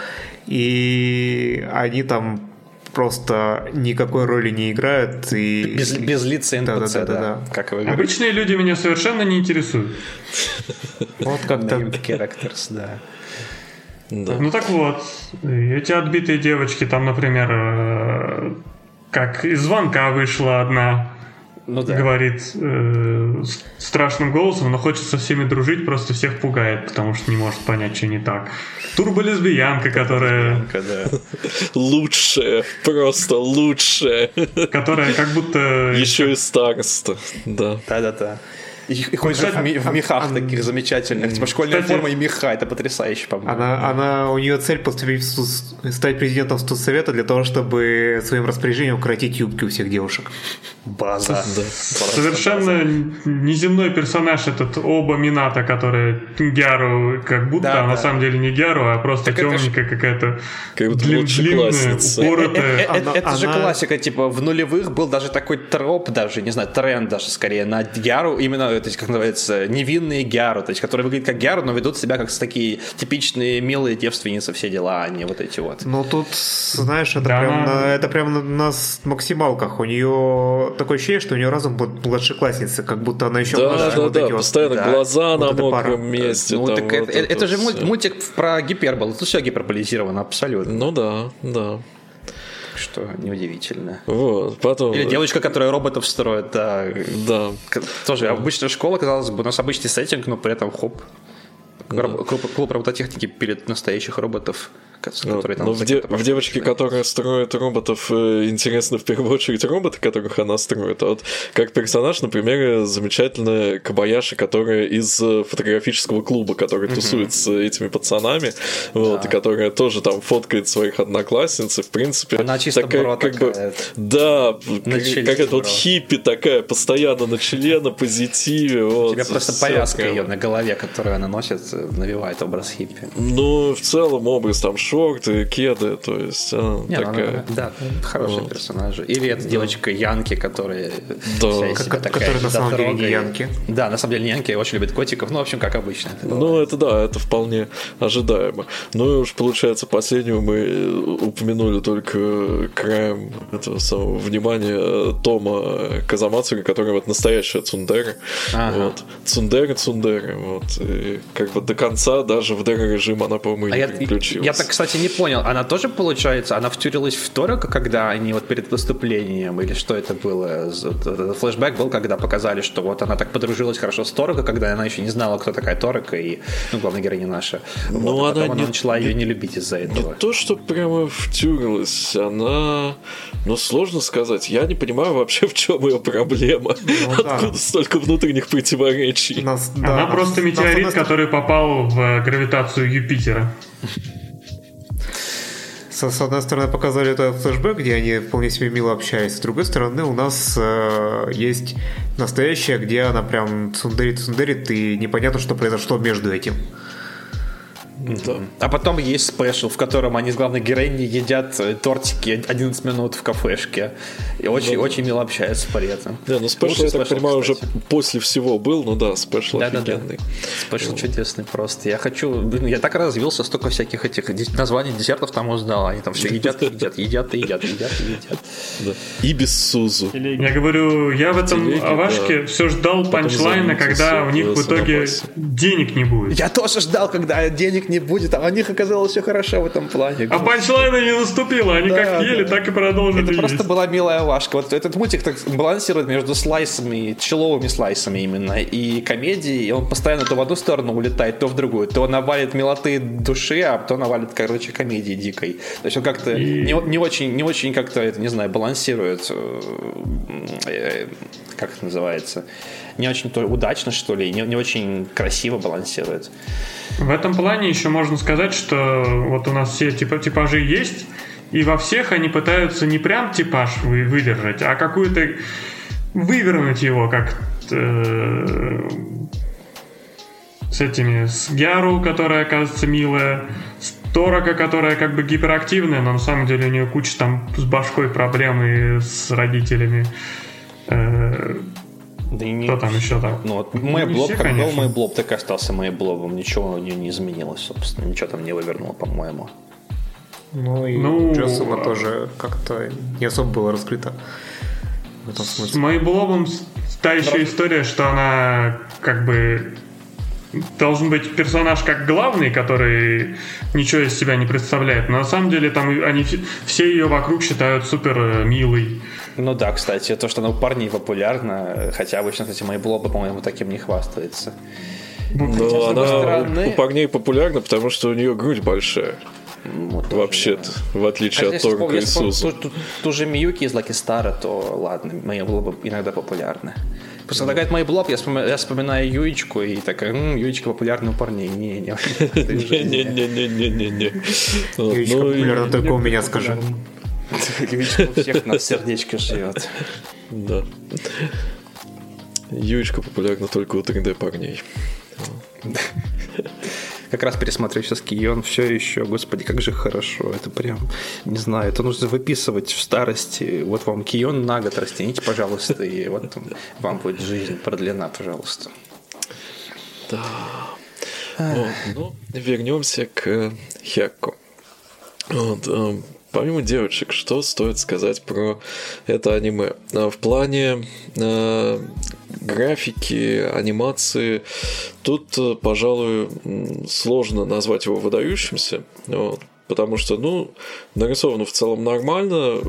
S4: И они там просто никакой роли не играют. И...
S3: Без, без лица НПЦ, да, да, да, да, да.
S2: Как вы Обычные люди меня совершенно не интересуют.
S4: Вот как-то...
S3: Characters, да.
S2: Да. Ну так вот, эти отбитые девочки, там, например, э, как из звонка вышла одна, ну, да. говорит э, страшным голосом, но хочет со всеми дружить, просто всех пугает, потому что не может понять, что не так. Турболесбиянка, которая...
S1: да. Лучшая, просто лучшая.
S2: Которая как будто...
S1: Еще и староста, да.
S3: Да-да-да. И, и ходит же в, в мехах а, таких замечательных. Типа школьная кстати, форма и меха. Это потрясающе, по-моему.
S4: Она, она, у нее цель поступить стать президентом студсовета для того, чтобы своим распоряжением укоротить юбки у всех девушек.
S3: База. Да.
S2: Совершенно неземной персонаж этот Оба Мината, которая Гяру, как будто, да, а да. на самом деле не Гяру, а просто так темненькая какая-то
S1: как длин, длинная,
S2: упоротая.
S3: Э, э, э, это же классика, типа в нулевых был даже такой троп, даже, не знаю, тренд даже скорее на Гяру, именно то есть, как называется, невинные гяру, то есть, которые выглядят как гяру, но ведут себя как такие типичные милые девственницы, все дела, а не вот эти вот.
S4: Ну, тут, знаешь, это, да. прям, на, это прям на, на максималках. У нее такое ощущение, что у нее разум младшеклассницы, как будто она еще
S1: да, младше. Да, вот да, постоянно вот, глаза вот на мокром месте.
S3: Ну, там, так вот это, это, это же мультик про гипербол, тут все гиперболизировано абсолютно.
S1: Ну да, да
S3: что неудивительно.
S1: Вот, потом...
S3: Или девочка, которая роботов строит, да.
S1: Да.
S3: Тоже обычная школа, казалось бы, у нас обычный сеттинг, но при этом хоп. Да. Клуб, робототехники перед настоящих роботов
S1: которые там... Ну, в, де- в девочке, которая строит роботов, э, интересно в первую очередь роботы, которых она строит. А вот как персонаж, например, замечательная Кабаяши, которая из э, фотографического клуба, который mm-hmm. тусует с этими пацанами, вот, да. и которая тоже там фоткает своих одноклассниц, и в принципе...
S3: Она чисто такая, как такая.
S1: бы, Да, какая-то вот хиппи такая, постоянно на челе, на позитиве. Вот,
S3: У тебя просто повязка ее на голове, которую она носит, навевает образ хиппи.
S1: Ну, в целом образ там шорты, кеды, то есть она Не, такая... Она,
S3: да, хороший вот. персонаж. Или эта да. девочка Янки, которая
S4: да. вся себя такая Которая на самом деле не Янки.
S3: Да, на самом деле не Янки, очень любит котиков, ну, в общем, как обычно.
S1: Это ну, это да, это вполне ожидаемо. Ну и уж получается, последнего мы упомянули только краем этого самого внимания Тома Казамацури, который вот настоящая Цундера. Ага. Вот. Цундера, Цундера. Вот. И как бы до конца даже в ДР-режим она, по-моему, а не
S3: я,
S1: переключилась.
S3: Я так, кстати, не понял. Она тоже, получается, она втюрилась в Торока, когда они вот перед выступлением, или что это было? Флэшбэк был, когда показали, что вот она так подружилась хорошо с Торога, когда она еще не знала, кто такая Торок, и, ну, главная героиня наша. Но ну, вот, она, не, начала ее не любить из-за этого.
S1: Не то, что прямо втюрилась, она... Ну, сложно сказать. Я не понимаю вообще, в чем ее проблема. Ну, Откуда да. столько внутренних противоречий?
S2: Нас, да, она просто метеорит, нас, который попал в гравитацию Юпитера
S4: с одной стороны, показали этот флешбэк, где они вполне себе мило общаются. С другой стороны, у нас э, есть настоящая, где она прям цундерит-цундерит, и непонятно, что произошло между этим.
S3: Да. А потом есть special, в котором они с главной героиней едят э, тортики 11 минут в кафешке. И очень, да, очень мило общаются при этом.
S1: Да, ну special, я так понимаю, уже после всего был, ну да, спешл да, офигенный. Да,
S3: да. Спешл чудесный просто. Я хочу... Блин, я так развился, столько всяких этих названий десертов там узнал. Они там все едят и едят, едят и едят, едят и едят.
S1: Да. И без Сузу.
S2: Я говорю, я в этом Телеги, Авашке да. все ждал панчлайна, когда у них в итоге денег не будет.
S3: Я тоже ждал, когда денег не будет, а у них оказалось все хорошо в этом плане.
S2: А панчлайна не наступила, они да, как да. ели, так и продолжили
S3: Это есть. просто была милая лашка. Вот этот мультик так балансирует между слайсами, человыми слайсами именно, и комедией, и он постоянно то в одну сторону улетает, то в другую. То навалит милоты души, а то навалит, короче, комедии дикой. То есть он как-то и... не, не очень, не очень как-то, это, не знаю, балансирует, э, э, как это называется, не очень удачно, что ли, не, не очень красиво балансирует.
S2: В этом плане еще можно сказать, что вот у нас все типа, типажи есть, и во всех они пытаются не прям типаж вы, выдержать, а какую-то вывернуть его как э, с этими с Гяру, которая оказывается милая, с Торока, которая как бы гиперактивная, но на самом деле у нее куча там с башкой проблемы с родителями. Э, да и не... Кто там еще так?
S3: Ну, вот Мэйблоб, как конечно. был Мэйблоб, так и остался Мэйблобом. Ничего у нее не изменилось, собственно. Ничего там не вывернуло, по-моему.
S4: Ну и ну, Джессона а... тоже как-то не особо было раскрыто.
S2: В этом смысле. С Мэйблобом та еще Правда? история, что она как бы должен быть персонаж как главный, который ничего из себя не представляет. Но на самом деле там они все ее вокруг считают супер э, милой.
S3: Ну да, кстати, то, что она у парней популярна, хотя обычно, кстати, мои блоги, по-моему, таким не хвастается.
S1: Но ну, она стороны... у парней популярна, потому что у нее грудь большая. Вот Вообще-то, в отличие Хотя, от Торга и Сузу.
S3: Ту, ту, ту же Миюки из Лаки Стара, то ладно, мои блоги иногда популярны. Просто такая мои блог, я вспоминаю, я вспоминаю Юичку и такая, м, Юичка популярна у парней. Не, не,
S1: не-не-не-не-не-не.
S4: Юичка ну, популярна только у меня, скажи.
S3: Юичка у всех на сердечке живет.
S1: Да. Юичка популярна только у 3D парней.
S3: Как раз пересмотрю сейчас Кион, все еще, господи, как же хорошо, это прям, не знаю, это нужно выписывать в старости, вот вам Кион на год растяните, пожалуйста, и вот вам будет жизнь продлена, пожалуйста.
S1: Да. Вот, ну, вернемся к Хекку. Вот, э, помимо девочек, что стоит сказать про это аниме? Э, в плане э, графики, анимации. Тут, э, пожалуй, сложно назвать его выдающимся. Вот, потому что, ну, нарисовано в целом нормально,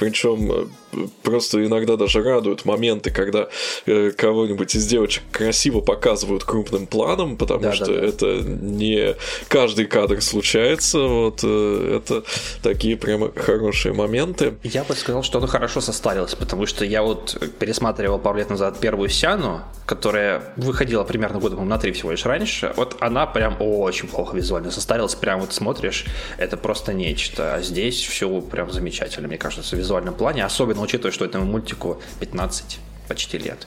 S1: причем э, просто иногда даже радуют моменты, когда э, кого-нибудь из девочек красиво показывают крупным планом, потому да, что да, да. это не каждый кадр случается. Вот э, это такие прямо хорошие моменты.
S3: Я бы сказал, что оно хорошо состарилось, потому что я вот пересматривал пару лет назад первую Сяну, которая выходила примерно года на три всего лишь раньше. Вот она прям очень плохо визуально состарилась. Прям вот смотришь, это просто нечто. А здесь все прям замечательно, мне кажется, в визуальном плане. Особенно учитывая, что этому мультику 15 почти лет.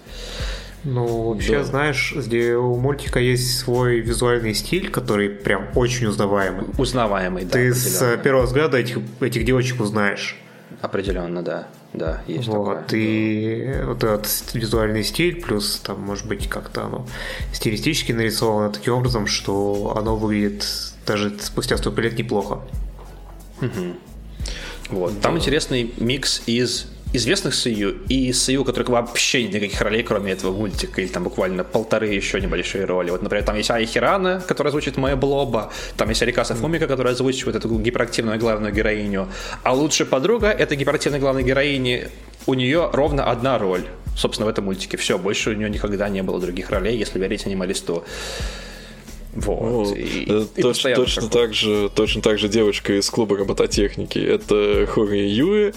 S4: Ну, вообще, да. знаешь, у мультика есть свой визуальный стиль, который прям очень узнаваемый.
S3: Узнаваемый, да.
S4: Ты с первого взгляда этих, этих девочек узнаешь.
S3: Определенно, да. Да, есть
S4: вот,
S3: такое.
S4: И вот этот визуальный стиль, плюс там, может быть, как-то оно стилистически нарисовано таким образом, что оно выглядит даже спустя столько лет неплохо.
S3: Угу. Вот. Там интересный микс из известных Сию и Сию, у которых вообще никаких ролей, кроме этого мультика, или там буквально полторы еще небольшие роли. Вот, например, там есть Ай Хирана, которая звучит Моя Блоба, там есть Арикаса Фумика, которая озвучивает эту гиперактивную главную героиню, а лучшая подруга этой гиперактивной главной героини, у нее ровно одна роль, собственно, в этом мультике. Все, больше у нее никогда не было других ролей, если верить анималисту.
S1: Вот. Ну, и, э, и точно, точно, так же, точно так же девочка из клуба робототехники. Это Хори Юи,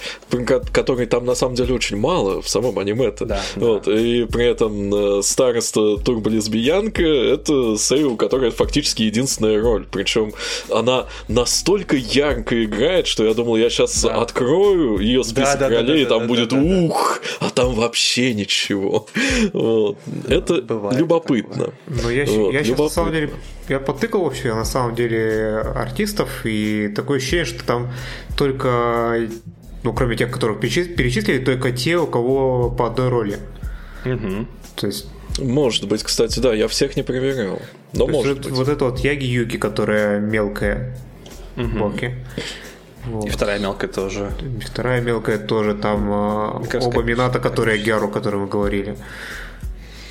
S1: которой там на самом деле очень мало в самом аниме. -то. Да, вот. да. И при этом э, староста турболесбиянка это Сейу, которая фактически единственная роль. Причем она настолько ярко играет, что я думал, я сейчас да. открою ее список да, да, ролей, да, да, и там да, будет да, ух, а там вообще ничего. Вот. Это Бывает любопытно.
S4: Такое. Но я, вот, я сейчас на самом деле я потыкал вообще на самом деле артистов, и такое ощущение, что там только, ну, кроме тех, которых перечислили, только те, у кого по одной роли.
S1: Угу. То есть может быть, кстати, да, я всех не проверял. Но То может быть.
S4: Вот это вот Яги Юки, которая мелкая.
S3: Угу. Боки. Вот. И вторая мелкая тоже.
S4: И вторая мелкая тоже. Там а, оба Мината, которые Геру, о котором мы говорили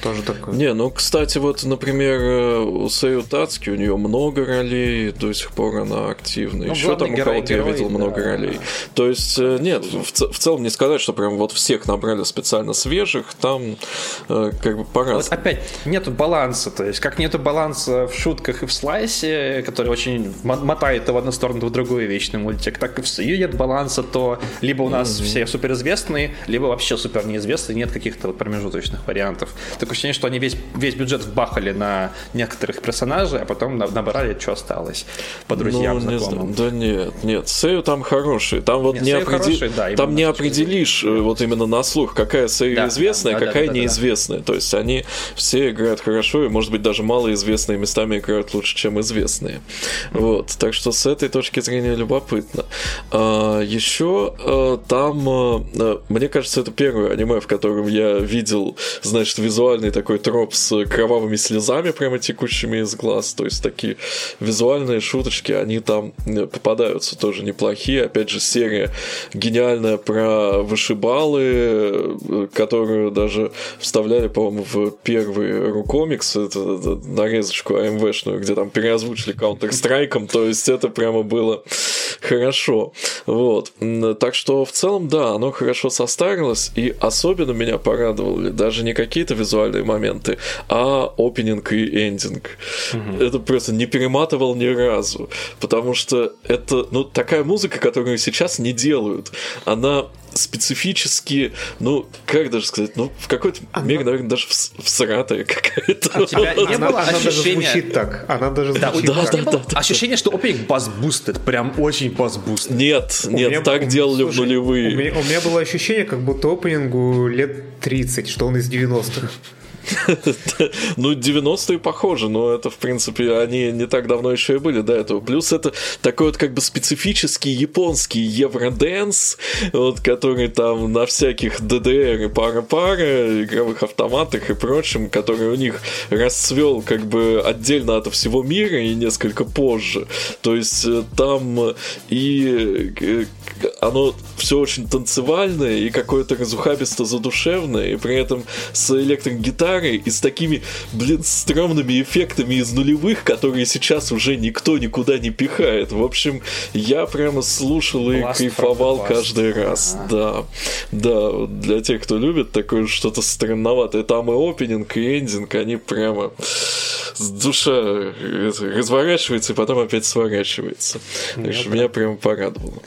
S4: тоже такое.
S1: Не, ну, кстати, вот, например, э, у Сэю Тацки у нее много ролей, до сих пор она активна. Ну, Еще там у кого-то я видел да. много ролей. То есть, э, нет, в, в целом не сказать, что прям вот всех набрали специально свежих, там э, как бы по-разному. Вот
S3: опять, нету баланса, то есть, как нету баланса в шутках и в слайсе, который очень мотает то в одну сторону, то в другую вечный мультик, так и в Сэю нет баланса, то либо у нас mm-hmm. все суперизвестные, либо вообще супер неизвестные, нет каких-то вот промежуточных вариантов. Так ощущение, что они весь, весь бюджет вбахали на некоторых персонажей, а потом набрали, что осталось по друзьям, ну,
S1: не знакомым. Да нет, нет, Сею там хороший. Там вот нет, не, определ... хороший, да, там не определишь э, вот именно на слух, какая Сею да, известная, да, какая да, да, неизвестная. Да, да. То есть они все играют хорошо, и, может быть, даже малоизвестные местами играют лучше, чем известные. Вот, так что с этой точки зрения любопытно. А, еще а, там, а, мне кажется, это первое аниме, в котором я видел, значит, визуально визуальный такой троп с кровавыми слезами прямо текущими из глаз. То есть такие визуальные шуточки, они там э, попадаются тоже неплохие. Опять же, серия гениальная про вышибалы, э, которую даже вставляли, по-моему, в первый рукомикс, это, это нарезочку АМВшную, где там переозвучили Counter-Strike, то есть это прямо было хорошо. Вот. Так что в целом, да, оно хорошо состарилось, и особенно меня порадовали даже не какие-то визуальные моменты, а опенинг и эндинг. Угу. Это просто не перематывал ни разу, потому что это, ну, такая музыка, которую сейчас не делают. Она специфически, ну, как даже сказать, ну, в какой-то она... мере, наверное, даже всратая какая-то. А у тебя
S3: не было она, ощущения...
S4: Звучит так. Она даже звучит
S3: да, так. Да, да, да, ощущение, что опенинг бас-бустед, прям очень бас-бустед.
S1: Нет, у нет, меня, так делали слушай, в нулевые.
S4: У меня, у меня было ощущение, как будто опенингу лет 30, что он из 90-х.
S1: Ну, 90-е похоже, но это, в принципе, они не так давно еще и были до этого. Плюс это такой вот как бы специфический японский евроденс, вот, который там на всяких DDR и пара-пара, игровых автоматах и прочем, который у них расцвел как бы отдельно от всего мира и несколько позже. То есть э, там и э, оно все очень танцевальное и какое-то разухабисто задушевное, и при этом с электрогитарой и с такими, блин, стрёмными эффектами из нулевых, которые сейчас уже никто никуда не пихает. В общем, я прямо слушал и Last кайфовал каждый раз. Ага. Да, да, для тех, кто любит такое что-то странноватое, там и опенинг, и эндинг, они прямо душа разворачивается и потом опять сворачивается. Так что меня прям порадовало.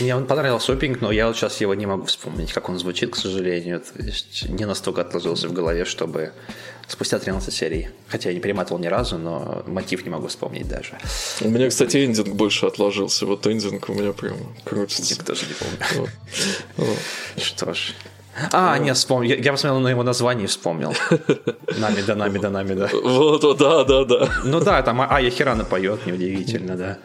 S3: Мне он понравился опинг, но я вот сейчас его не могу вспомнить, как он звучит, к сожалению. То есть не настолько отложился в голове, чтобы спустя 13 серий. Хотя я не перематывал ни разу, но мотив не могу вспомнить даже.
S1: У меня, кстати, эндинг больше отложился. Вот эндинг у меня прям крутится. Эндинг
S3: тоже не помню. Что ж. А, нет, вспомнил. Я, я посмотрел на его название и вспомнил. Нами да, нами да, нами да.
S1: Вот, вот, да, да, да.
S3: Ну да, там Ая Хирана поет, неудивительно, да.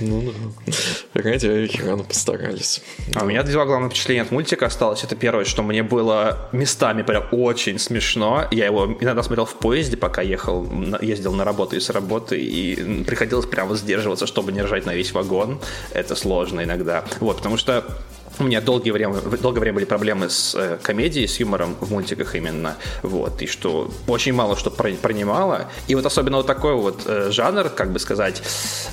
S3: Ну
S1: да. Ради Ая Хирана постарались.
S3: А у меня два главных впечатления от мультика осталось. Это первое, что мне было местами прям очень смешно. Я его иногда смотрел в поезде, пока ехал, ездил на работу и с работы, и приходилось прямо сдерживаться, чтобы не ржать на весь вагон. Это сложно иногда. Вот, потому что у меня долгое время, долгое время были проблемы с э, комедией, с юмором в мультиках именно, вот, и что очень мало что принимало. И вот особенно вот такой вот э, жанр, как бы сказать,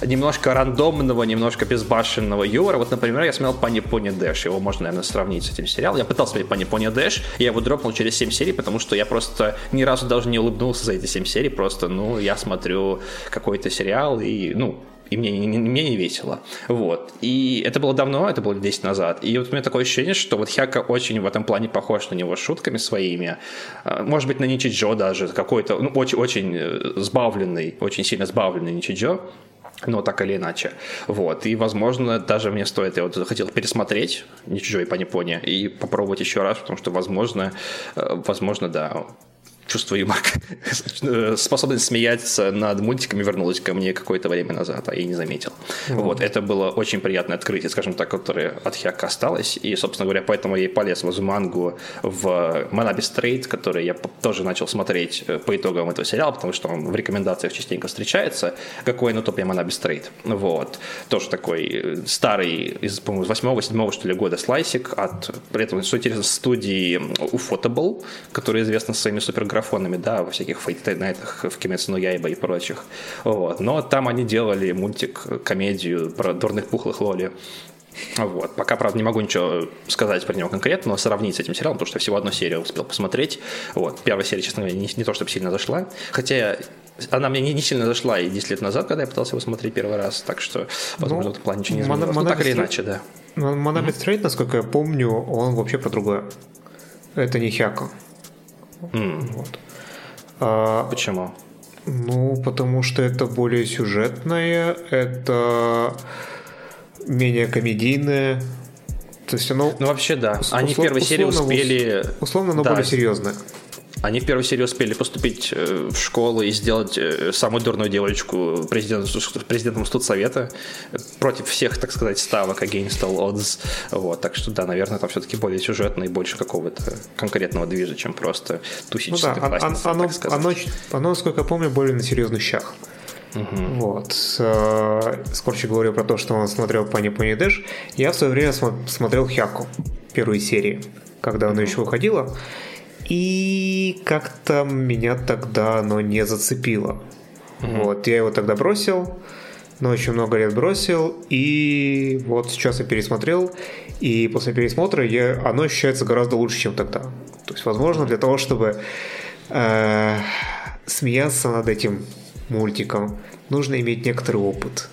S3: немножко рандомного, немножко безбашенного юмора. Вот, например, я смотрел Пани Пони Дэш, его можно, наверное, сравнить с этим сериалом. Я пытался смотреть Пани Пони Дэш, я его дропнул через 7 серий, потому что я просто ни разу даже не улыбнулся за эти 7 серий, просто, ну, я смотрю какой-то сериал и, ну, и мне, не, мне не весело. Вот. И это было давно, это было 10 назад. И вот у меня такое ощущение, что вот Хяка очень в этом плане похож на него шутками своими. А, может быть, на Ничиджо даже, какой-то, ну, очень, очень э, сбавленный, очень сильно сбавленный Ничиджо но так или иначе. Вот. И, возможно, даже мне стоит, я вот захотел пересмотреть «Ничего и по Японии» и попробовать еще раз, потому что, возможно, э, возможно, да, чувство юмора, способность смеяться над мультиками вернулась ко мне какое-то время назад, а я не заметил. Mm-hmm. Вот, это было очень приятное открытие, скажем так, которое от Хяка осталось, и, собственно говоря, поэтому я и полез в Азумангу в Манаби Стрейт, который я тоже начал смотреть э, по итогам этого сериала, потому что он в рекомендациях частенько встречается, какой Нутопия Манаби Стрейт. Вот. Тоже такой э, старый, из, по-моему, 8-7 что ли года слайсик от, при этом, что интересно, студии Ufotable, которая известна своими суперграфиками микрофонами, да, во всяких фейтнайтах в Кимецу Яйба и прочих. Вот. Но там они делали мультик, комедию про дурных пухлых лоли. Вот. Пока, правда, не могу ничего сказать про него конкретно, но сравнить с этим сериалом, потому что всего одну серию успел посмотреть. Вот. Первая серия, честно говоря, не, не то чтобы сильно зашла. Хотя она мне не, не сильно зашла и 10 лет назад, когда я пытался его смотреть первый раз. Так что, возможно, ну, в этом плане ничего не изменилось. Ну, так или иначе, да.
S4: Монобит Стрейт, насколько я помню, он вообще про другое. Это не Хяко.
S3: Mm. Вот. А, Почему?
S4: Ну, потому что это более сюжетное, это менее комедийное. То есть оно...
S3: Ну, вообще, да. Они услов, в первой серии успели...
S4: Условно, оно да. более серьезное.
S3: Они в первой серии успели поступить э, в школу и сделать э, самую дурную девочку президент, президентом студсовета против всех, так сказать, ставок against all odds. Вот, так что, да, наверное, там все-таки более сюжетно и больше какого-то конкретного движа, чем просто тусить ну, да,
S4: оно, оно, оно, оно, насколько я помню, более на серьезных щах. Угу. Вот. Э, Скорче говорю про то, что он смотрел Пани Пони Дэш. Я в свое время смотрел Хяку, первую серию, когда она еще выходила. И как-то меня тогда оно не зацепило. Mm-hmm. Вот, я его тогда бросил, но очень много лет бросил, и вот сейчас я пересмотрел, и после пересмотра я, оно ощущается гораздо лучше, чем тогда. То есть, возможно, для того, чтобы э, смеяться над этим мультиком, нужно иметь некоторый опыт.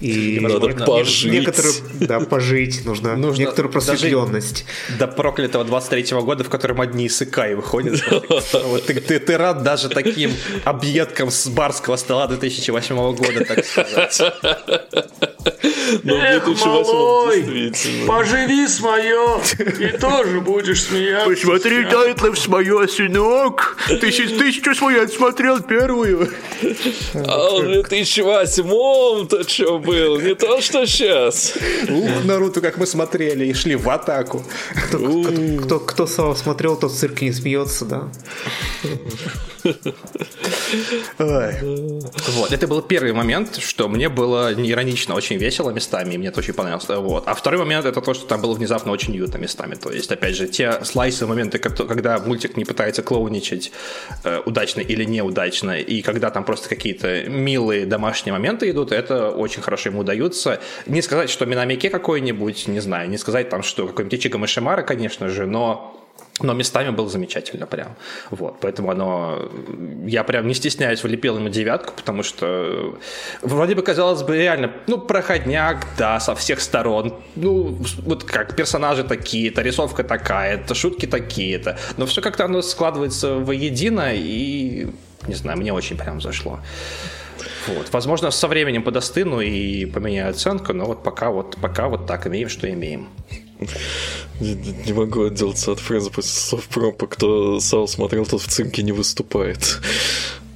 S4: И
S1: надо пожить.
S4: Некоторую, да, пожить нужно, нужно некоторую просветленность.
S3: До проклятого 23-го года, в котором одни исыкаи выходят. Вот ты, ты, ты рад даже таким объедкам с барского стола 2008 года, так сказать.
S2: Но Эх, малой, поживи с мое, и тоже будешь смеяться.
S4: Посмотри Дайтлов с мое, сынок. Ты тысячу свою отсмотрел первую.
S1: А в 2008-м-то что был, не то что сейчас.
S3: Ух, Наруто, как мы смотрели и шли в атаку.
S4: Кто, кто, кто, кто Сао смотрел, тот в цирке не смеется, да.
S3: Вот, это был первый момент, что мне было иронично, очень весело местами, и мне это очень понравилось. Вот. А второй момент это то, что там было внезапно очень уютно местами. То есть, опять же, те слайсы, моменты, когда мультик не пытается клоуничать э, удачно или неудачно, и когда там просто какие-то милые домашние моменты идут, это очень хорошо ему удаются. Не сказать, что Минамике какой-нибудь, не знаю, не сказать там, что какой-нибудь Ичиго Машимара, конечно же, но но местами было замечательно прям. Вот, поэтому оно... Я прям не стесняюсь, влепил ему девятку, потому что вроде бы казалось бы реально, ну, проходняк, да, со всех сторон. Ну, вот как персонажи такие-то, рисовка такая-то, шутки такие-то. Но все как-то оно складывается воедино, и, не знаю, мне очень прям зашло. Вот. Возможно, со временем подостыну и поменяю оценку, но вот пока вот, пока вот так имеем, что имеем.
S1: Не, не могу отделаться от фразы после пропа. Кто Сал смотрел, тот в цинке не выступает.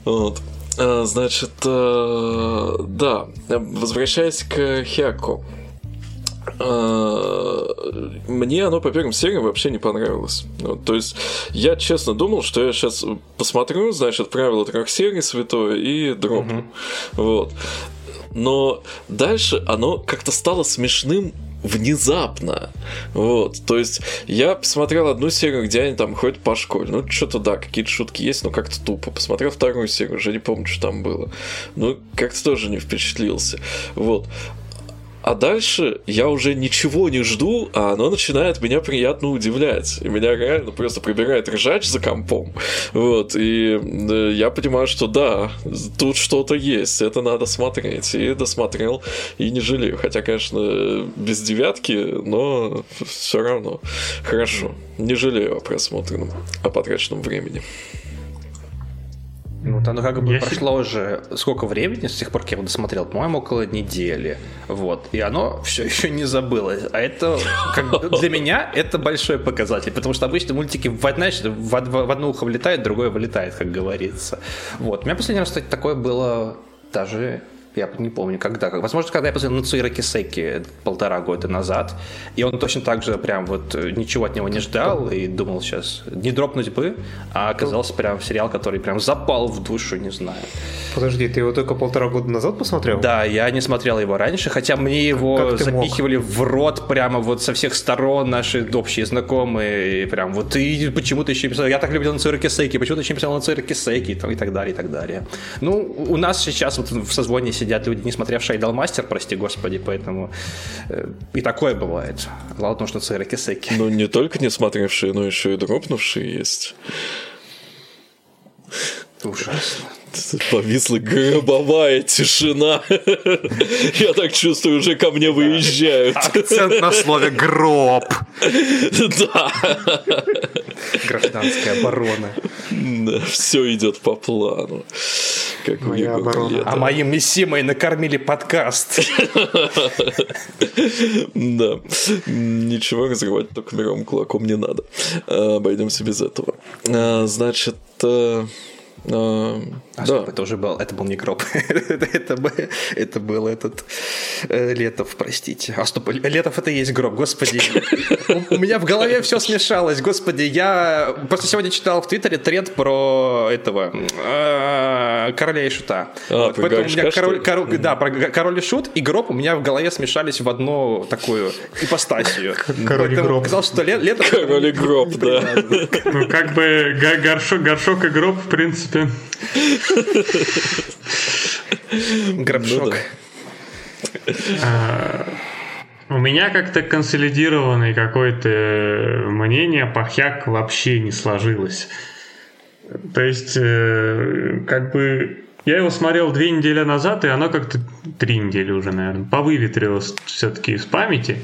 S1: Вот. А, значит, а, да, возвращаясь к Хяку. А, мне оно по первым сериям вообще не понравилось. Ну, то есть я честно думал, что я сейчас посмотрю, значит, правила трех серий святое и. Угу. Вот. Но дальше оно как-то стало смешным внезапно. Вот, то есть я посмотрел одну серию, где они там ходят по школе. Ну, что-то да, какие-то шутки есть, но как-то тупо. Посмотрел вторую серию, уже не помню, что там было. Ну, как-то тоже не впечатлился. Вот. А дальше я уже ничего не жду, а оно начинает меня приятно удивлять. И меня реально просто прибирает ржач за компом. Вот, и э, я понимаю, что да, тут что-то есть, это надо смотреть. И досмотрел, и не жалею. Хотя, конечно, без девятки, но все равно хорошо. Не жалею о просмотренном, о потраченном времени.
S3: Ну, вот оно как бы Если... прошло уже сколько времени с тех пор, как я его досмотрел? По-моему, около недели. Вот. И оно все еще не забылось. А это как, для меня это большой показатель, потому что обычно мультики в, знаешь, в, в, в одно ухо влетает, другое вылетает, как говорится. Вот. У меня последний раз, кстати, такое было даже я не помню, когда. Возможно, когда я посмотрел на Цуира Кисеки полтора года назад, и он точно так же прям вот э, ничего от него не ждал и думал сейчас не дропнуть бы, а оказался прям сериал, который прям запал в душу, не знаю.
S4: Подожди, ты его только полтора года назад посмотрел?
S3: Да, я не смотрел его раньше, хотя мне его запихивали мог? в рот прямо вот со всех сторон наши общие знакомые, и прям вот ты почему-то еще писал, я так любил на Цуира Кисеки, почему ты еще писал на Цуира Кисеки, и так далее, и так далее. Ну, у нас сейчас вот в созвоне сидят люди, не смотревшие Идолмастер, прости господи, поэтому э, и такое бывает. Ладно, что Цейра Кисеки.
S1: Ну, не только не смотревшие, но еще и дропнувшие есть.
S3: Ужасно.
S1: Повисла гробовая тишина. Я так чувствую, уже ко мне выезжают.
S3: Акцент на слове гроб.
S1: Да.
S3: Гражданская оборона.
S1: Да, все идет по плану.
S3: Как Моя оборона. А моим Миссимой накормили подкаст.
S1: Да. Ничего разрывать только мировым кулаком не надо. Обойдемся без этого. А, значит, э,
S3: а, а да. это уже был, это был не гроб. это, это, это был этот э, Летов, простите. А стоп, Летов это и есть гроб, господи. у, у меня в голове все смешалось, господи. Я просто сегодня читал в Твиттере тред про этого э, короля и шута. А, вот, поэтому у меня король, король, да, про король и шут и гроб у меня в голове смешались в одну такую ипостасию.
S4: Король и гроб.
S3: Казалось, что Летов...
S1: Король и гроб, да.
S2: Ну, как бы горшок и гроб, в принципе,
S3: принципе. Гробшок.
S2: А, у меня как-то консолидированное какое-то мнение по Хяк вообще не сложилось. То есть, э, как бы я его смотрел две недели назад, и оно как-то три недели уже, наверное, повыветрилось все-таки из памяти.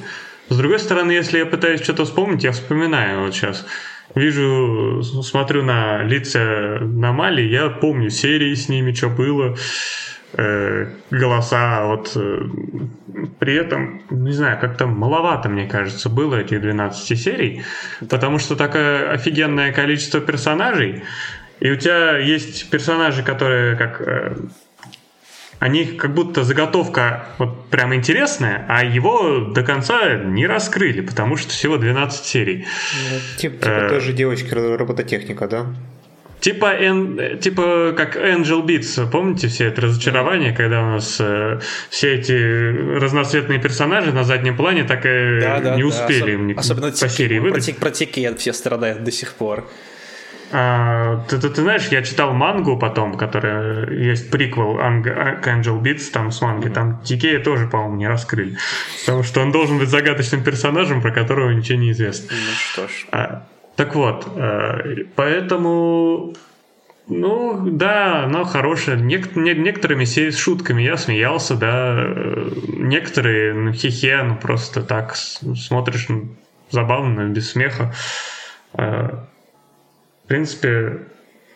S2: С другой стороны, если я пытаюсь что-то вспомнить, я вспоминаю вот сейчас вижу, смотрю на лица Намали, я помню серии с ними, что было, э, голоса, вот э, при этом, не знаю, как-то маловато, мне кажется, было этих 12 серий, потому что такое офигенное количество персонажей, и у тебя есть персонажи, которые как э, они как будто заготовка вот прям интересная, а его до конца не раскрыли, потому что всего 12 серий.
S4: Ну, типа, типа э, той же девочки робототехника, да?
S2: Типа, эн, типа как Angel Beats, помните все это разочарование, когда у нас э, все эти разноцветные персонажи на заднем плане так и да, да, не успели
S3: да. Особ... Особенно по серии выдать. Про, про TK все страдают до сих пор.
S2: А, ты, ты, ты знаешь, я читал мангу потом, которая есть приквел к Angel Beats там с манги, mm-hmm. там TK тоже, по-моему, не раскрыли. Потому что он должен быть загадочным персонажем, про которого ничего не известно.
S3: Ну что ж.
S2: А, так вот, э, поэтому ну, да, оно хорошее. Нек- не- некоторыми с шутками я смеялся, да. Некоторые, ну, хихе, ну, просто так смотришь, ну, забавно, без смеха. Э, принципе,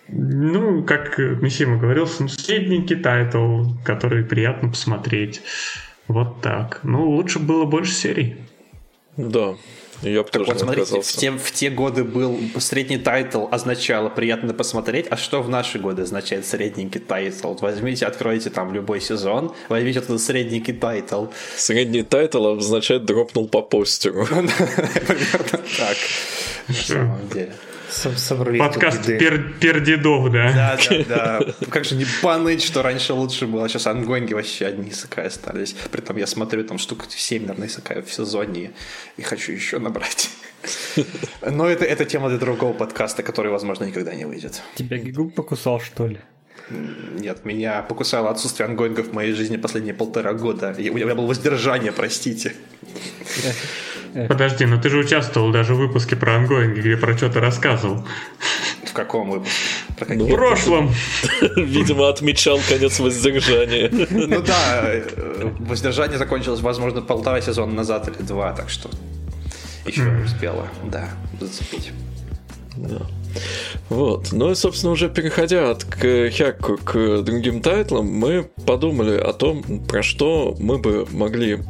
S2: ну, как Мисима говорил, средненький тайтл, который приятно посмотреть. Вот так. Ну, лучше было больше серий.
S1: Да, я бы тоже
S3: вот смотрите, в те, в те годы был средний тайтл означало приятно посмотреть, а что в наши годы означает средненький тайтл? Вот возьмите, откройте там любой сезон, возьмите этот средненький тайтл.
S1: Средний тайтл означает дропнул по постеру.
S3: Примерно так. На самом деле.
S2: Подкаст пер, пердедов, да?
S3: Да, да, да. Как же не ныть, что раньше лучше было. Сейчас онгоинги вообще одни исекаи остались. При этом я смотрю, там штук 7, наверное, исекаев в сезоне. И хочу еще набрать. Но это, это тема для другого подкаста, который, возможно, никогда не выйдет.
S5: Тебя Гигук покусал, что ли?
S3: Нет, меня покусало отсутствие онгоингов в моей жизни последние полтора года. И у меня было воздержание, простите.
S2: Подожди, но ты же участвовал даже в выпуске про онгоинги, где про что-то рассказывал.
S3: В каком выпуске?
S2: Про в прошлом.
S1: Видимо, отмечал конец воздержания.
S3: Ну да, э, воздержание закончилось, возможно, полтора сезона назад или два, так что еще успела, да, зацепить.
S1: Да. Вот. Ну и, собственно, уже переходя от к Хякку к другим тайтлам, мы подумали о том, про что мы бы могли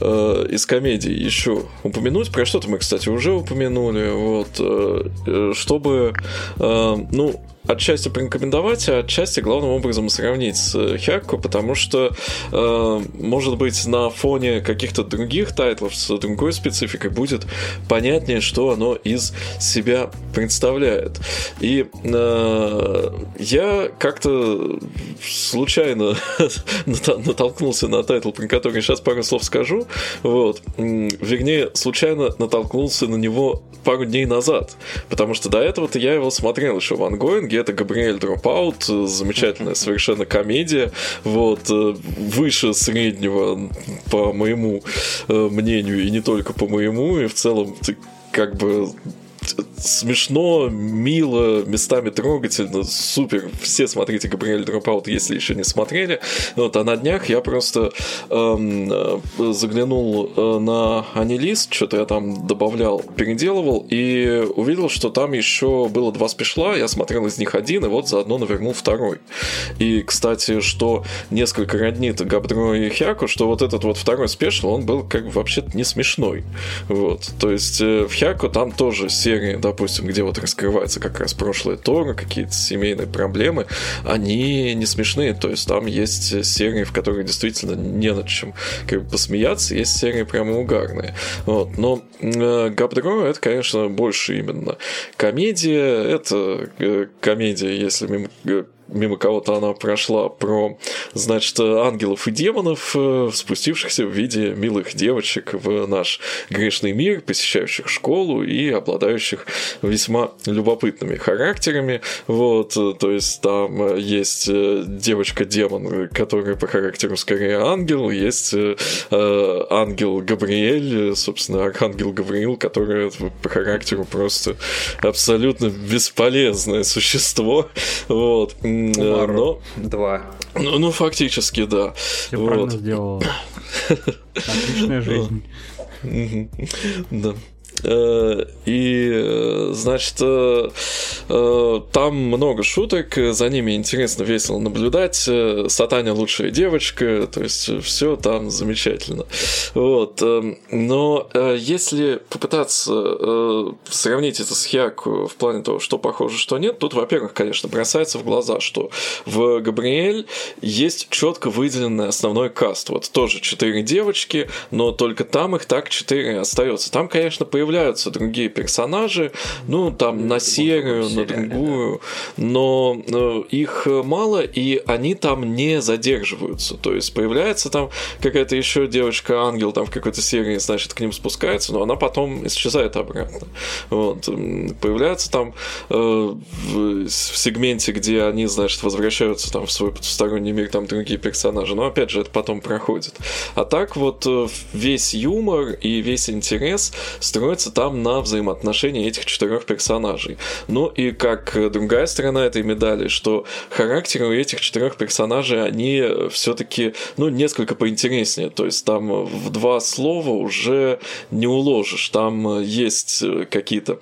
S1: э, из комедий еще упомянуть. Про что-то мы, кстати, уже упомянули. Вот. Э, э чтобы, э, ну, отчасти порекомендовать, а отчасти главным образом сравнить с Херко, потому что, э, может быть, на фоне каких-то других тайтлов с другой спецификой будет понятнее, что оно из себя представляет. И э, я как-то случайно натолкнулся на тайтл, про который сейчас пару слов скажу, вот, вернее, случайно натолкнулся на него пару дней назад, потому что до этого-то я его смотрел еще в онгоинге, это Gabriel Dropout, замечательная совершенно комедия, вот, э, выше среднего, по моему э, мнению, и не только по моему, и в целом как бы смешно, мило, местами трогательно, супер. Все смотрите Габриэль Дропаут, если еще не смотрели. Вот, а на днях я просто эм, э, заглянул э, на Анилист, что-то я там добавлял, переделывал, и увидел, что там еще было два спешла, я смотрел из них один, и вот заодно навернул второй. И, кстати, что несколько роднит Габдро и Хяку, что вот этот вот второй спешл, он был как бы вообще-то не смешной. Вот. То есть э, в Хяку там тоже серии, допустим, где вот раскрывается как раз прошлое Тора, какие-то семейные проблемы, они не смешные. То есть там есть серии, в которых действительно не над чем как бы, посмеяться, есть серии прямо угарные. Вот. Но э, Габдро это, конечно, больше именно комедия. Это э, комедия, если мы мимо кого-то она прошла, про, значит, ангелов и демонов, э, спустившихся в виде милых девочек в наш грешный мир, посещающих школу и обладающих весьма любопытными характерами. Вот, э, то есть там э, есть девочка-демон, которая по характеру скорее ангел, есть ангел Габриэль, собственно, архангел Гавриил, который по характеру просто абсолютно бесполезное существо. Вот.
S3: Умару. Но... Два.
S1: Ну, ну, фактически, да.
S5: Все вот. правильно сделал. Отличная жизнь.
S1: Да. Э, и, значит, э, Э, там много шуток, за ними интересно, весело наблюдать. Э, Сатаня лучшая девочка, то есть все там замечательно. Вот. Но если попытаться сравнить это с Хьяку в плане того, что похоже, что нет, тут, во-первых, конечно, бросается в глаза, что в Габриэль есть четко выделенный основной каст. Вот тоже четыре девочки, но только там их так четыре остается. Там, конечно, появляются другие персонажи, ну, там на серию, на другую, но э, их мало, и они там не задерживаются. То есть появляется там какая-то еще девочка-ангел там в какой-то серии, значит, к ним спускается, но она потом исчезает обратно. Вот. Появляется там э, в, в сегменте, где они, значит, возвращаются там в свой потусторонний мир, там другие персонажи, но опять же это потом проходит. А так вот э, весь юмор и весь интерес строится там на взаимоотношении этих четырех персонажей. Ну и как другая сторона этой медали, что характеры у этих четырех персонажей, они все-таки, ну, несколько поинтереснее. То есть там в два слова уже не уложишь. Там есть какие-то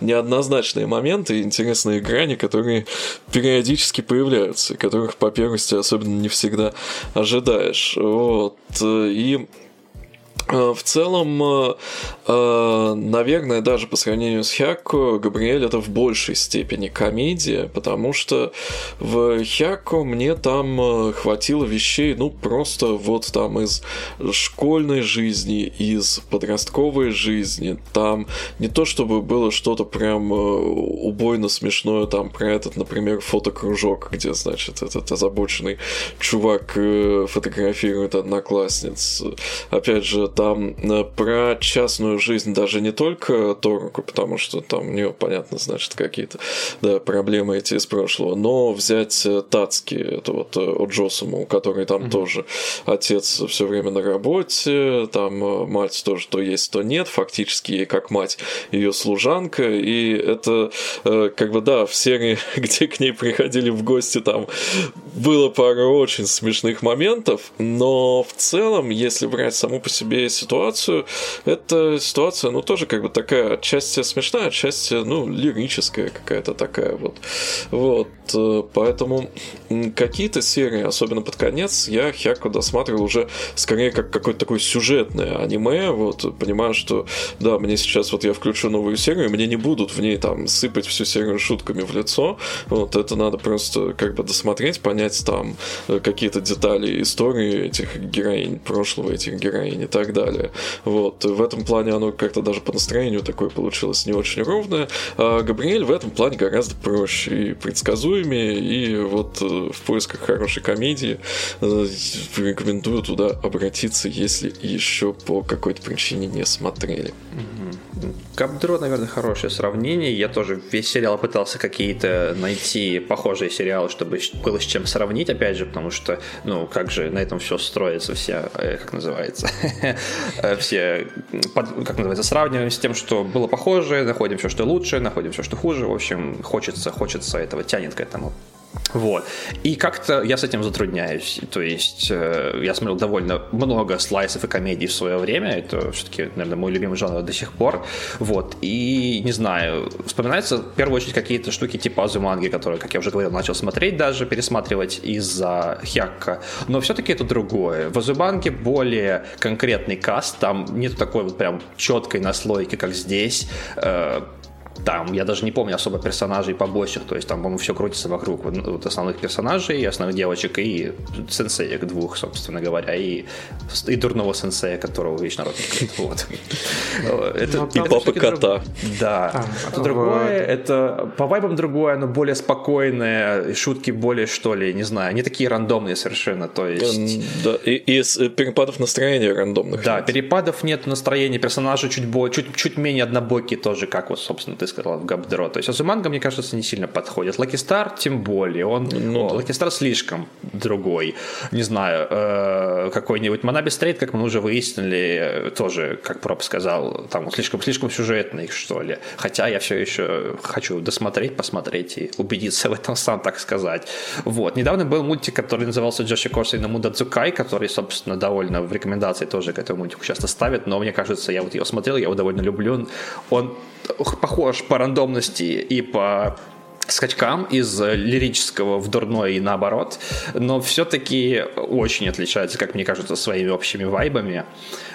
S1: неоднозначные моменты, интересные грани, которые периодически появляются, которых по первости особенно не всегда ожидаешь. Вот. И в целом, э, э, наверное, даже по сравнению с Хяко, Габриэль это в большей степени комедия, потому что в Хяко мне там хватило вещей, ну, просто вот там из школьной жизни, из подростковой жизни. Там не то, чтобы было что-то прям убойно смешное, там про этот, например, фотокружок, где, значит, этот озабоченный чувак фотографирует одноклассниц. Опять же, там э, про частную жизнь даже не только Торуку, потому что там у нее, понятно, значит, какие-то да, проблемы эти из прошлого, но взять э, Тацки, это вот э, Оджосуму, у которой там mm-hmm. тоже отец все время на работе, там мать тоже то есть, то нет, фактически ей как мать ее служанка, и это как бы, да, в серии, где к ней приходили в гости, там было пару очень смешных моментов, но в целом, если брать саму по себе ситуацию, эта ситуация, ну, тоже как бы такая отчасти смешная, отчасти, ну, лирическая какая-то такая вот. Вот, э, поэтому какие-то серии, особенно под конец, я Хяку досматривал уже скорее как какое-то такое сюжетное аниме, вот, понимаю, что, да, мне сейчас вот я включу новую серию, мне не будут в ней там сыпать всю серию шутками в лицо, вот, это надо просто как бы досмотреть, понять там э, какие-то детали истории этих героинь прошлого, этих героинь и так далее далее. Вот. В этом плане оно как-то даже по настроению такое получилось не очень ровное. А Габриэль в этом плане гораздо проще и предсказуемее, и вот э, в поисках хорошей комедии э, рекомендую туда обратиться, если еще по какой-то причине не смотрели.
S3: Капдро, наверное, хорошее сравнение. Я тоже весь сериал пытался какие-то найти похожие сериалы, чтобы было с чем сравнить, опять же, потому что, ну, как же на этом все строится, вся, э, как называется, Э, все, как называется, сравниваем с тем, что было похоже, находим все, что лучше, находим все, что хуже. В общем, хочется, хочется этого, тянет к этому. Вот. И как-то я с этим затрудняюсь. То есть э, я смотрел довольно много слайсов и комедий в свое время. Это все-таки, наверное, мой любимый жанр до сих пор. Вот. И не знаю, вспоминаются в первую очередь какие-то штуки типа Азуманги, которые, как я уже говорил, начал смотреть даже, пересматривать из-за Хякка. Но все-таки это другое. В Азуманге более конкретный каст, там нет такой вот прям четкой наслойки, как здесь. Э, там, я даже не помню особо персонажей побочных, то есть там, по-моему, все крутится вокруг вот, вот основных персонажей, основных девочек и сенсеек двух, собственно говоря, и, и дурного сенсея, которого вечно рот вот.
S1: это, и папа кота.
S3: Да. А, это другое, это по вайбам другое, но более спокойное, шутки более, что ли, не знаю, не такие рандомные совершенно, то есть...
S1: Да, и, и перепадов настроения рандомных
S3: Да, перепадов нет настроения, персонажи чуть, более, чуть, чуть менее однобокие тоже, как вот, собственно, ты сказал, в Габдро. То есть Азуманга, мне кажется, не сильно подходит. Лаки Стар тем более. Он, ну, о, Лаки Стар слишком другой. Не знаю, э, какой-нибудь Манаби Стрейт, как мы уже выяснили, тоже, как Проб сказал, там слишком, слишком сюжетный, что ли. Хотя я все еще хочу досмотреть, посмотреть и убедиться в этом сам, так сказать. Вот. Недавно был мультик, который назывался Джоши Корса и Намуда Дзукай, который, собственно, довольно в рекомендации тоже к этому мультику часто ставят, но мне кажется, я вот его смотрел, я его довольно люблю. Он похож по рандомности и по скачкам из лирического в дурной и наоборот, но все-таки очень отличается, как мне кажется, своими общими вайбами.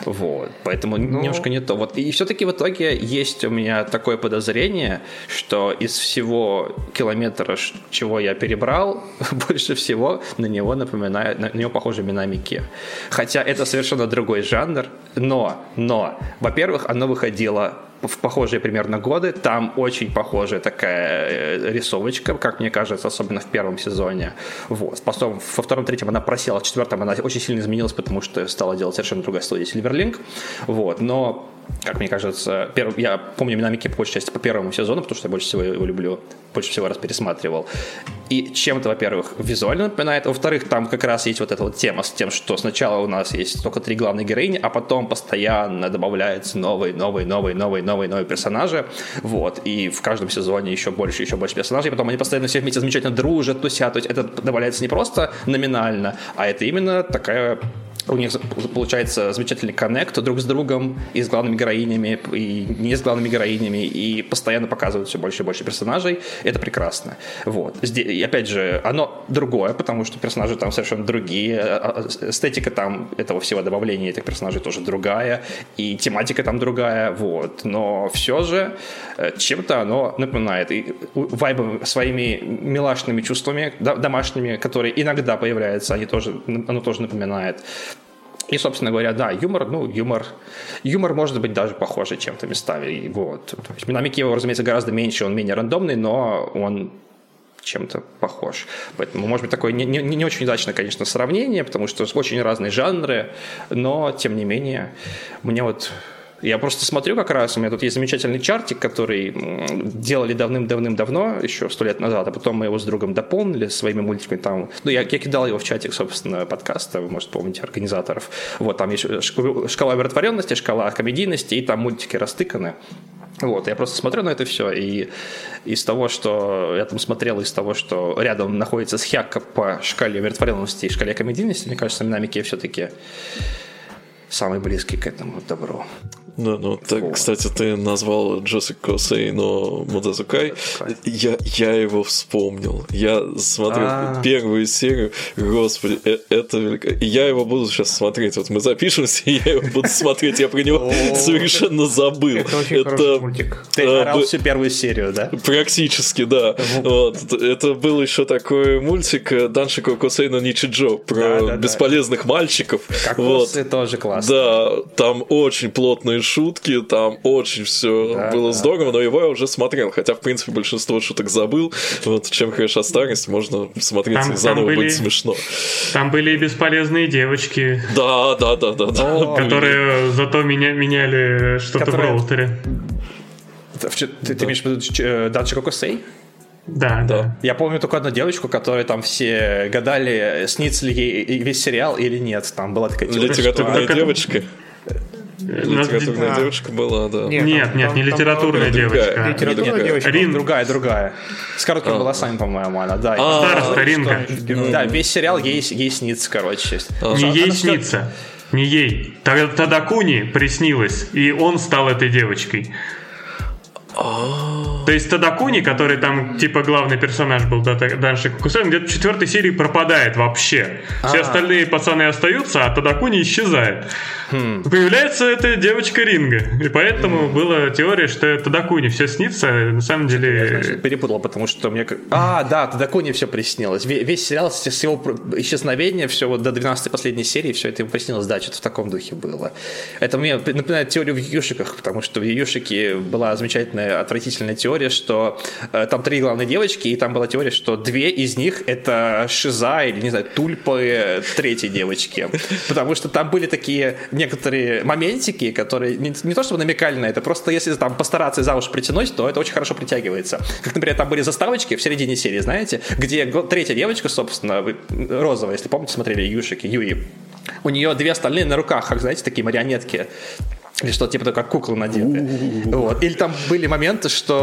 S3: Вот. Поэтому. Ну. немножко не то. Вот. И все-таки в итоге есть у меня такое подозрение, что из всего километра, чего я перебрал, больше всего на него напоминает, на него похожи Минамики. Хотя это совершенно другой жанр, но, но, во-первых, оно выходило в похожие примерно годы. Там очень похожая такая э, рисовочка, как мне кажется, особенно в первом сезоне. Вот. Потом во втором, третьем она просела, в четвертом она очень сильно изменилась, потому что стала делать совершенно другая студия Silverlink. Вот. Но как мне кажется, перв... я помню Минамики по большей части по первому сезону, потому что я больше всего его люблю, больше всего раз пересматривал. И чем-то, во-первых, визуально напоминает, во-вторых, там как раз есть вот эта вот тема с тем, что сначала у нас есть только три главные героини, а потом постоянно добавляются новые, новые, новые, новые, новые, новые персонажи, вот, и в каждом сезоне еще больше, еще больше персонажей, потом они постоянно все вместе замечательно дружат, тусят, то есть это добавляется не просто номинально, а это именно такая у них получается замечательный коннект друг с другом и с главными героинями, и не с главными героинями, и постоянно показывают все больше и больше персонажей. Это прекрасно. Вот. И опять же, оно другое, потому что персонажи там совершенно другие, а, а, эстетика там этого всего добавления этих персонажей тоже другая, и тематика там другая, вот. Но все же э, чем-то оно напоминает. И вайбом своими милашными чувствами домашними, которые иногда появляются, они тоже, оно тоже напоминает. И, собственно говоря, да, юмор, ну, юмор, юмор может быть даже похожий чем-то местами. Вот. То есть, Минамики его, разумеется, гораздо меньше, он менее рандомный, но он чем-то похож. Поэтому, может быть, такое не, не, не очень удачное, конечно, сравнение, потому что очень разные жанры, но, тем не менее, мне вот я просто смотрю как раз, у меня тут есть замечательный чартик, который делали давным-давным-давно, еще сто лет назад, а потом мы его с другом дополнили своими мультиками. Там, ну, я, я кидал его в чатик, собственно, подкаста, вы, может, помните, организаторов. Вот, там есть шкала умиротворенности, шкала комедийности, и там мультики растыканы. Вот, я просто смотрю на это все, и из того, что я там смотрел, из того, что рядом находится схяка по шкале умиротворенности и шкале комедийности, мне кажется, динамики все-таки самый близкий к этому добру.
S1: Да, ну так, кстати, ты назвал Джосико Сейно Мудазукай. Я, я его вспомнил. Я смотрел А-а-а. первую серию. Господи, э, это велико. И я его буду сейчас смотреть. Вот мы запишемся, и я его буду смотреть. Я про него совершенно забыл.
S4: Это очень хороший мультик.
S3: Ты орал всю первую серию, да?
S1: Практически, да. Вот. Это был еще такой мультик э, Даншико Косейно Ничиджо про бесполезных мальчиков.
S3: Как вот. тоже классно.
S1: Да, там очень плотные шутки, там очень все да, было да. здорово, но его я уже смотрел, хотя, в принципе, большинство шуток забыл. Вот чем хороша старость, можно смотреть там, заново там были, будет смешно.
S2: Там были и бесполезные девочки.
S1: Да, да, да, да. да.
S2: Которые зато меня, меняли что-то которые... в роутере.
S3: Ты, ты, ты имеешь в виду э, Даджи Кокосей?
S2: Да, да.
S3: Я помню только одну девочку, которая там все гадали, снится ли ей весь сериал или нет. Там была такая
S1: девочка. Литературная девочка. Литературная девушка была, да.
S2: Нет, нет, нет не литературная девочка.
S3: Литературная девочка. Рин. Другая, другая. С короткими волосами, по-моему, она, да.
S2: Староста Ринка.
S3: Да, весь сериал ей снится, короче.
S2: Не ей снится. Не ей. Тадакуни приснилось, и он стал этой девочкой. То есть Тадакуни, который там типа главный персонаж был Данши Кукусен, где-то в четвертой серии пропадает вообще. Все остальные пацаны остаются, а Тадакуни исчезает. Хм. Появляется эта девочка Ринга. И поэтому хм. была теория, что Тадакуни все снится, а на самом деле...
S3: Перепутал, потому что мне... А, да, Тадакуни все приснилось. Весь сериал с его исчезновения, все вот до 12 последней серии, все это ему приснилось. Да, что-то в таком духе было. Это мне напоминает теорию в Юшиках, потому что в Юшике была замечательная отвратительная теория, что э, там три главные девочки, и там была теория, что две из них это Шиза или, не знаю, Тульпы третьей девочки. Потому что там были такие некоторые моментики, которые не, не то чтобы намекали на это, просто если там постараться за уши притянуть, то это очень хорошо притягивается. Как, например, там были заставочки в середине серии, знаете, где третья девочка, собственно, розовая, если помните, смотрели Юшики, Юи, у нее две остальные на руках, как, знаете, такие марионетки Или что типа как куклы надеты. Вот. Или там были моменты, что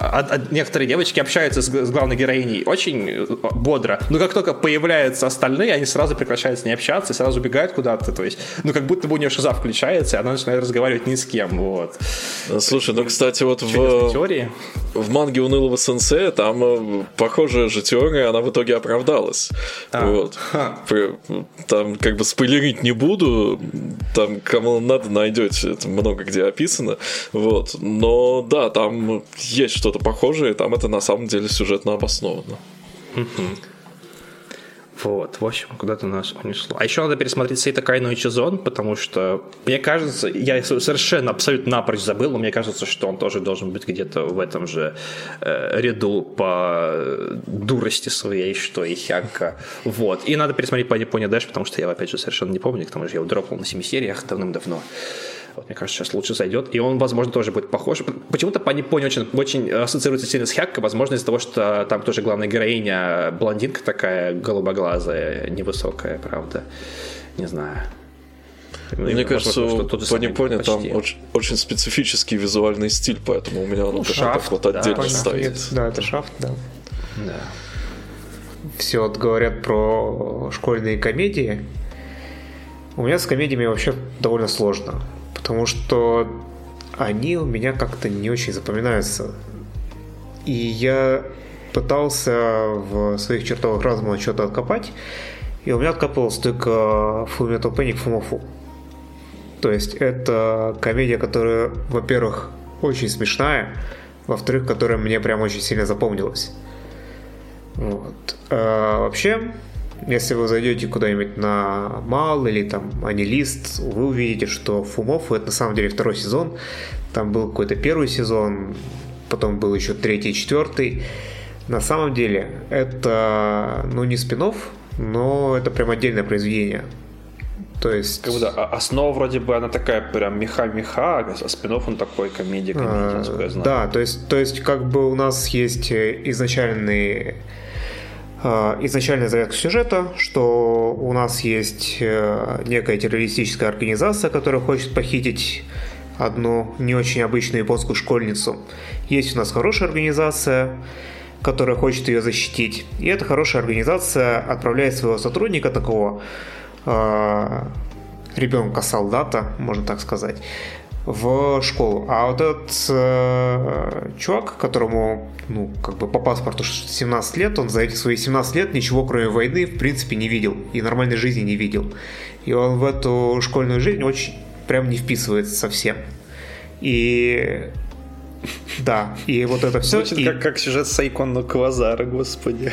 S3: а, а, некоторые девочки общаются с, с главной героиней очень э, бодро, но как только появляются остальные, они сразу прекращают с ней общаться и сразу убегают куда-то. То есть, ну как будто бы у нее шиза включается, и она начинает разговаривать ни с кем. Вот.
S1: Слушай, ну кстати, вот в, теории? в манге унылого сенсея там э, похожая же теория, она в итоге оправдалась. А. Вот. Там как бы спойлерить не буду, там кому надо найдете, это много где описано. Вот. Но да, там есть что-то похожее, там это на самом деле сюжетно обосновано.
S3: Вот, в общем, куда-то нас унесло. А еще надо пересмотреть Сейта Кайну и Чизон, потому что, мне кажется, я совершенно, абсолютно напрочь забыл, но мне кажется, что он тоже должен быть где-то в этом же э, ряду по дурости своей, что и Хянка. Вот. И надо пересмотреть по Японии дальше, потому что я, опять же, совершенно не помню, к тому же я его дропнул на 7 сериях давным-давно. Вот, мне кажется, сейчас лучше зайдет. И он, возможно, тоже будет похож. Почему-то по Японии очень, очень ассоциируется сильно с Хякко, возможно, из-за того, что там тоже главная героиня блондинка такая, голубоглазая, невысокая, правда. Не знаю.
S1: Ну, Мне кажется, по Японии там очень, очень специфический визуальный стиль, поэтому у меня он ну, шафт, вот отдельно да, стоит.
S4: Да, это шафт, да. Да. Все вот говорят про школьные комедии. У меня с комедиями вообще довольно сложно потому что они у меня как-то не очень запоминаются. И я пытался в своих чертовых разума что-то откопать, и у меня откапывалось только Fullmetal Panic Fumofu. То есть это комедия, которая, во-первых, очень смешная, во-вторых, которая мне прям очень сильно запомнилась. Вот. А, вообще, если вы зайдете куда-нибудь на Мал или там Анилист, вы увидите, что Фумов это на самом деле второй сезон. Там был какой-то первый сезон, потом был еще третий, четвертый. На самом деле это, ну, не спин но это прям отдельное произведение. То есть...
S3: Как будто основа вроде бы она такая прям меха-меха, а спин он такой комедия, комедия,
S4: а, Да, то есть, то есть как бы у нас есть изначальный а, изначальная завязка сюжета, что у нас есть э, некая террористическая организация, которая хочет похитить одну не очень обычную японскую школьницу. Есть у нас хорошая организация, которая хочет ее защитить. И эта хорошая организация отправляет своего сотрудника такого э, ребенка-солдата, можно так сказать, в школу. А вот этот э, чувак, которому, ну, как бы по паспорту 17 лет, он за эти свои 17 лет ничего кроме войны в принципе не видел и нормальной жизни не видел. И он в эту школьную жизнь очень прям не вписывается совсем. И да, и вот это все.
S3: Звучит и... как, как сюжет Сайкон на Квазара, господи.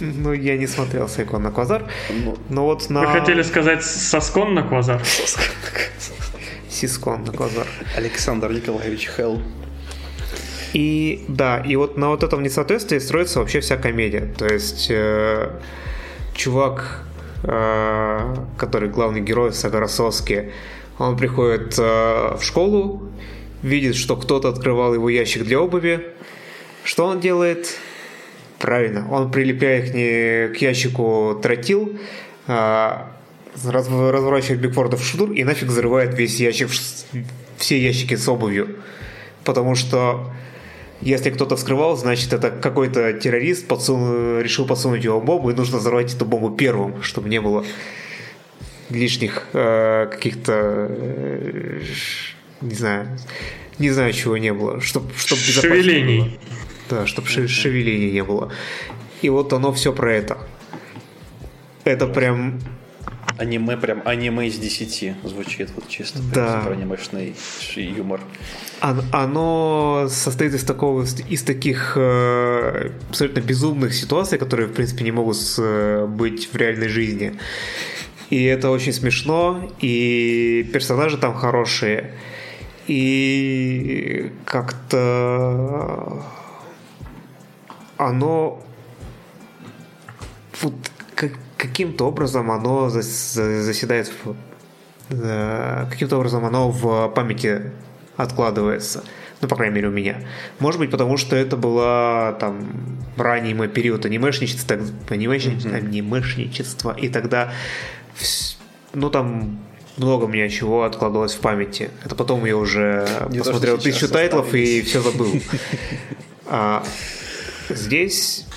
S4: Ну, я не смотрел Сайкон на Квазар. Ну,
S2: но вот на... Вы хотели сказать Соскон на Квазар? Соскон на
S4: Квазар. Сискон на глазах.
S3: Александр Николаевич Хелл.
S4: И да, и вот на вот этом несоответствии строится вообще вся комедия. То есть э, чувак, э, который главный герой Сагарасовский, он приходит э, в школу, видит, что кто-то открывал его ящик для обуви. Что он делает? Правильно, он прилепляет к, не, к ящику тротил, э, разворачивает Бигфорда в шнур и нафиг взрывает весь ящик, все ящики с обувью. Потому что если кто-то вскрывал, значит это какой-то террорист подсун... решил подсунуть его бомбу, и нужно взорвать эту бомбу первым, чтобы не было лишних э, каких-то э, не знаю, не знаю, чего не было, чтобы чтоб
S2: шевелений.
S4: Да, чтобы шевелений не было. И вот оно все про это. Это прям
S3: Аниме, прям аниме из 10 звучит, вот чисто.
S4: Да.
S3: Про анимешный юмор.
S4: Оно состоит из такого, из таких э, абсолютно безумных ситуаций, которые, в принципе, не могут э, быть в реальной жизни. И это очень смешно, и персонажи там хорошие. И как-то оно вот каким-то образом оно заседает, каким-то образом оно в памяти откладывается. Ну, по крайней мере, у меня. Может быть, потому что это была там ранний мой период анимешничества, анимешничества, mm-hmm. анимешничества и тогда ну там много у меня чего откладывалось в памяти. Это потом я уже Не посмотрел тысячу тайтлов и все забыл. А здесь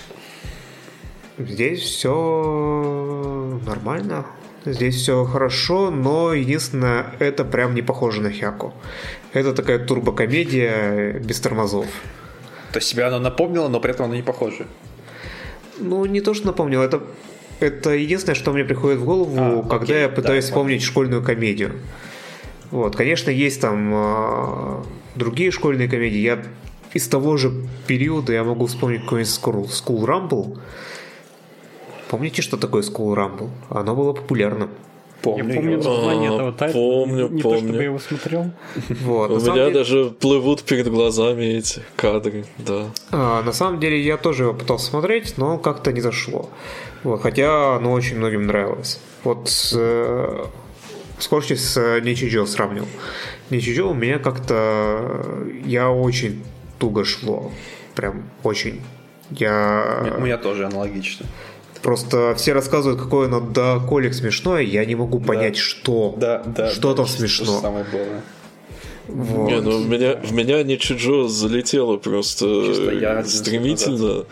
S4: здесь все нормально. Здесь все хорошо, но единственное, это прям не похоже на Хяку. Это такая турбокомедия без тормозов.
S3: То есть себя оно напомнило, но при этом оно не похоже.
S4: Ну, не то, что напомнило, это, это единственное, что мне приходит в голову, а, когда окей, я пытаюсь да, вспомнить школьную комедию. Вот, конечно, есть там э, другие школьные комедии. Я из того же периода я могу вспомнить какой-нибудь School, School Rumble. Помните, что такое School Rumble? Оно было популярным.
S5: Помню. Я помню название этого тайтла.
S1: Помню,
S5: не
S1: помню.
S5: то, чтобы я его смотрел.
S1: Вот, У меня деле... даже плывут перед глазами эти кадры, да.
S4: А, на самом деле я тоже его пытался смотреть, но как-то не зашло. Вот, хотя оно очень многим нравилось. Вот э, скорости с Ничиджо сравнил. Ничиджо у меня как-то... Я очень туго шло. Прям очень. Я...
S3: У меня тоже аналогично.
S4: Просто все рассказывают, какое оно до колик смешное, я не могу понять, да. что.
S3: Да, да.
S4: Что
S3: да,
S4: там смешно.
S3: Самое было.
S1: Вот. Не, ну в меня, в меня Ничиджо залетело просто я стремительно.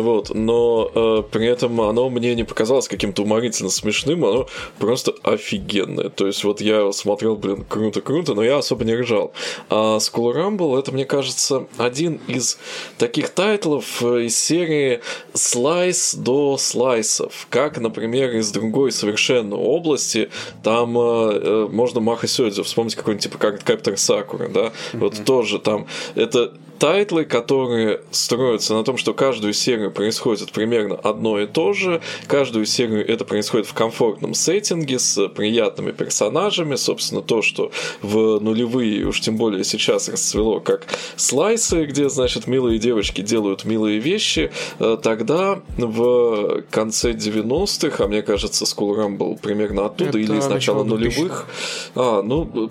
S1: Вот, но э, при этом оно мне не показалось каким-то уморительно смешным, оно просто офигенное. То есть вот я смотрел, блин, круто-круто, но я особо не ржал. А School Rumble это, мне кажется, один из таких тайтлов э, из серии слайс до слайсов. Как, например, из другой совершенно области, там э, э можно махо-сёдзё вспомнить какой-нибудь типа как Captor Sakura, да, mm-hmm. вот тоже там, это тайтлы, которые строятся на том, что каждую серию происходит примерно одно и то же, каждую серию это происходит в комфортном сеттинге с приятными персонажами, собственно, то, что в нулевые, уж тем более сейчас расцвело как слайсы, где, значит, милые девочки делают милые вещи, э, тогда в конце 90-х, а мне кажется, School был примерно оттуда, это или из начала нулевых, а, ну,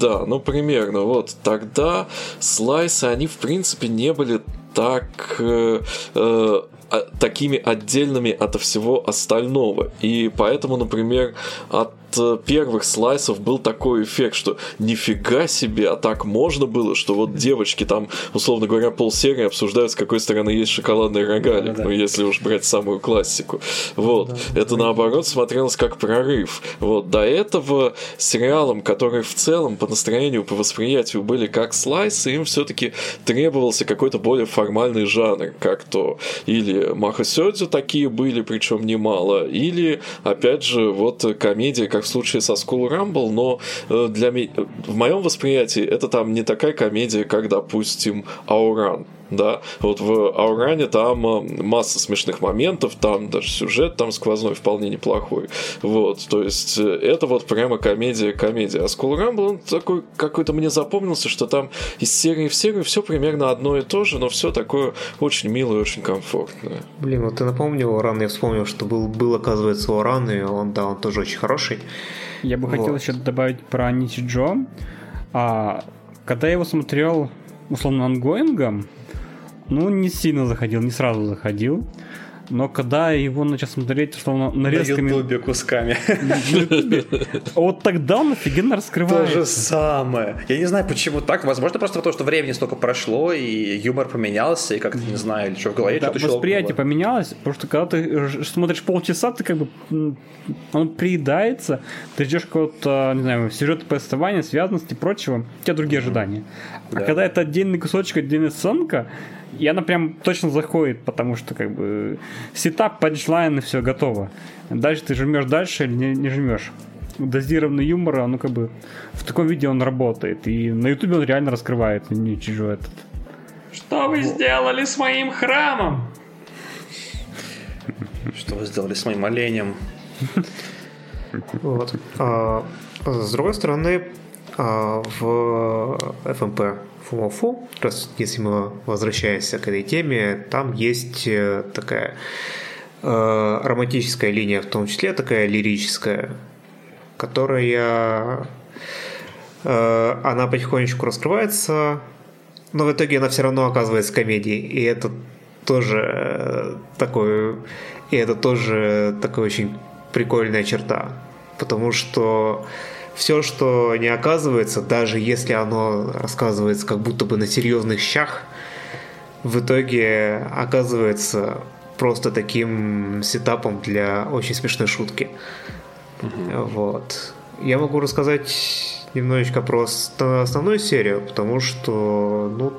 S1: да, ну, примерно, вот, тогда слайсы, они, в принципе, не были так э, э, такими отдельными от всего остального. И поэтому, например, от первых слайсов был такой эффект, что нифига себе, а так можно было, что вот девочки там, условно говоря, полсерии обсуждают, с какой стороны есть шоколадный рогалик, да, да. ну если уж брать самую классику. Вот. Да, Это да. наоборот смотрелось как прорыв. Вот. До этого сериалам, которые в целом по настроению, по восприятию были как слайсы, им все-таки требовался какой-то более формальный жанр, как то или Маха Сёдзю такие были, причем немало, или, опять же, вот комедия, как в случае со School Rumble, но э, для меня, в моем восприятии это там не такая комедия, как, допустим, Ауран да, вот в Ауране там э, масса смешных моментов, там даже сюжет там сквозной вполне неплохой, вот, то есть э, это вот прямо комедия-комедия, а School Rumble, он такой какой-то мне запомнился, что там из серии в серию все примерно одно и то же, но все такое очень милое, очень комфортное.
S4: Блин, вот ты напомнил Оран, я вспомнил, что был, был оказывается Оран, и он, да, он тоже очень хороший.
S5: Я бы вот. хотел еще добавить про Нити Джо. А, когда я его смотрел условно онгоингом, ну, не сильно заходил, не сразу заходил. Но когда его начал смотреть, условно, нарезками...
S3: На ютубе кусками.
S5: Вот тогда он офигенно раскрывается.
S3: То же самое. Я не знаю, почему так. Возможно, просто потому, что времени столько прошло, и юмор поменялся, и как-то, не знаю, или что в голове
S5: да, что-то Восприятие поменялось, потому что когда ты смотришь полчаса, ты как бы... Он приедается, ты ждешь какого-то, не знаю, сюжета повествования, связанности и прочего, у тебя другие ожидания. А когда это отдельный кусочек, отдельная сценка, и она прям точно заходит, потому что как бы сетап, панчлайн и все готово. Дальше ты жмешь дальше или не, не жмешь. Дозированный юмор, ну как бы в таком виде он работает. И на ютубе он реально раскрывает Ничиджоу этот.
S2: Что вы сделали с моим храмом?
S3: Что вы сделали с моим оленем?
S4: Вот. А, с другой стороны, а, в FMP Фумофу, раз если мы возвращаемся к этой теме, там есть э, такая э, романтическая линия, в том числе такая лирическая, которая э, она потихонечку раскрывается, но в итоге она все равно оказывается комедией, и это тоже э, такой, и это тоже такая очень прикольная черта, потому что все, что не оказывается, даже если оно рассказывается как будто бы на серьезных щах, в итоге оказывается просто таким сетапом для очень смешной шутки. Угу. Вот. Я могу рассказать немножечко про основную серию, потому что, ну,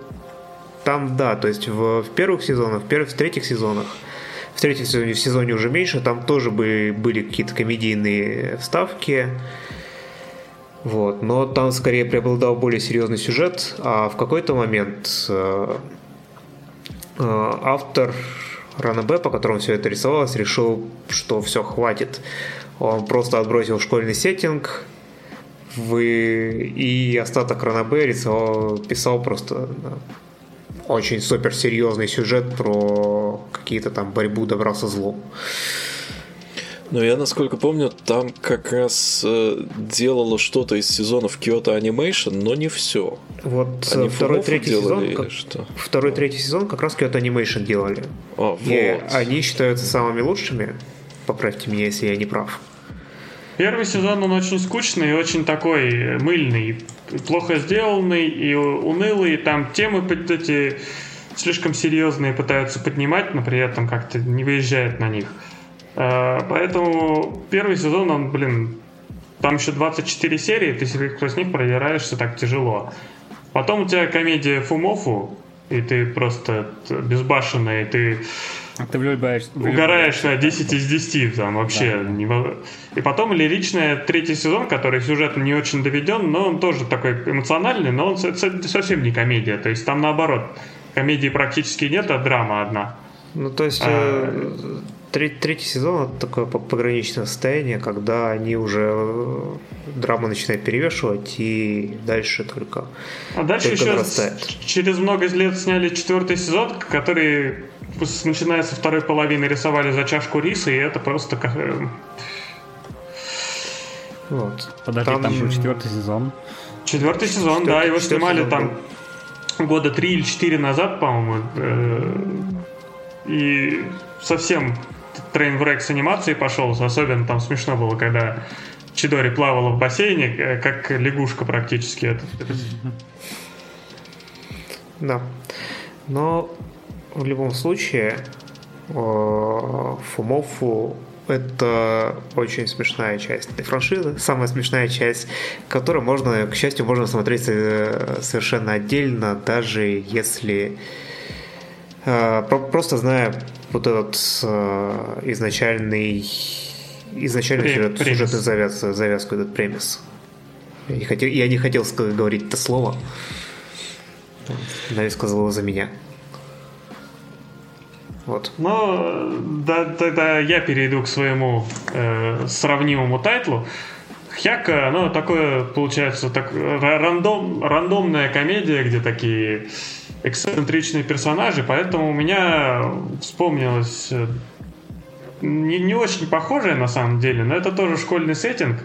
S4: там, да, то есть в, в первых сезонах, в первых, в третьих сезонах, в третьем сезоне, в сезоне уже меньше, там тоже были, были какие-то комедийные вставки, вот, но там скорее преобладал более серьезный сюжет, а в какой-то момент э, э, автор Рана Б, по которому все это рисовалось, решил, что все, хватит. Он просто отбросил школьный сеттинг, вы... и остаток Рана Б рисовал, писал просто очень суперсерьезный сюжет про какие-то там борьбу добра со злом.
S1: Но я, насколько помню, там как раз э, делало что-то из сезонов Kyoto Animation, но не все.
S4: Вот Они второй, третий сезон, как, что? второй, третий сезон как раз Kyoto Animation делали.
S1: А,
S4: И вот. они считаются самыми лучшими. Поправьте меня, если я не прав.
S2: Первый сезон, он очень скучный и очень такой мыльный. Плохо сделанный и унылый. Там темы эти слишком серьезные пытаются поднимать, но при этом как-то не выезжает на них. Э, поэтому первый сезон, он, блин, там еще 24 серии, ты сквозь них продираешься так тяжело. Потом у тебя комедия Фумофу, и ты просто безбашенный, ты
S5: а ты влюбаешься,
S2: угораешь на 10 из 10 там вообще. Да. Не... И потом лиричная третий сезон, который сюжет не очень доведен, но он тоже такой эмоциональный, но он совсем не комедия. То есть там наоборот, комедии практически нет, а драма одна.
S4: Ну то есть а... Э, Третий, сезон это такое пограничное состояние, когда они уже э, драма начинает перевешивать и дальше только.
S2: А дальше только еще нарастает. через много лет сняли четвертый сезон, который начиная со второй половины рисовали за чашку риса, и это просто как. Э,
S5: вот. Подожди, там, там был четвертый сезон.
S2: Четвертый сезон, четвертый, да, его снимали сезон, там да. года три или четыре назад, по-моему. Э, и совсем трейн в с анимацией пошел, особенно там смешно было, когда Чидори плавала в бассейне, э, как лягушка практически. Это.
S4: Да. Но в любом случае Фумофу это очень смешная часть этой франшизы, самая смешная часть, которую можно, к счастью, можно смотреть э, совершенно отдельно, даже если э, просто зная вот этот э, изначальный изначальный сюжет, сюжетную завязку, завязку, этот премис. Я не хотел, я не хотел говорить это слово. Нави сказал его за меня.
S2: Вот. Ну, да, тогда я перейду к своему э, сравнимому тайтлу. Хяка, ну, такое, получается, так, рандом, рандомная комедия, где такие эксцентричные персонажи, поэтому у меня вспомнилось э, не, не очень похожее на самом деле, но это тоже школьный сеттинг.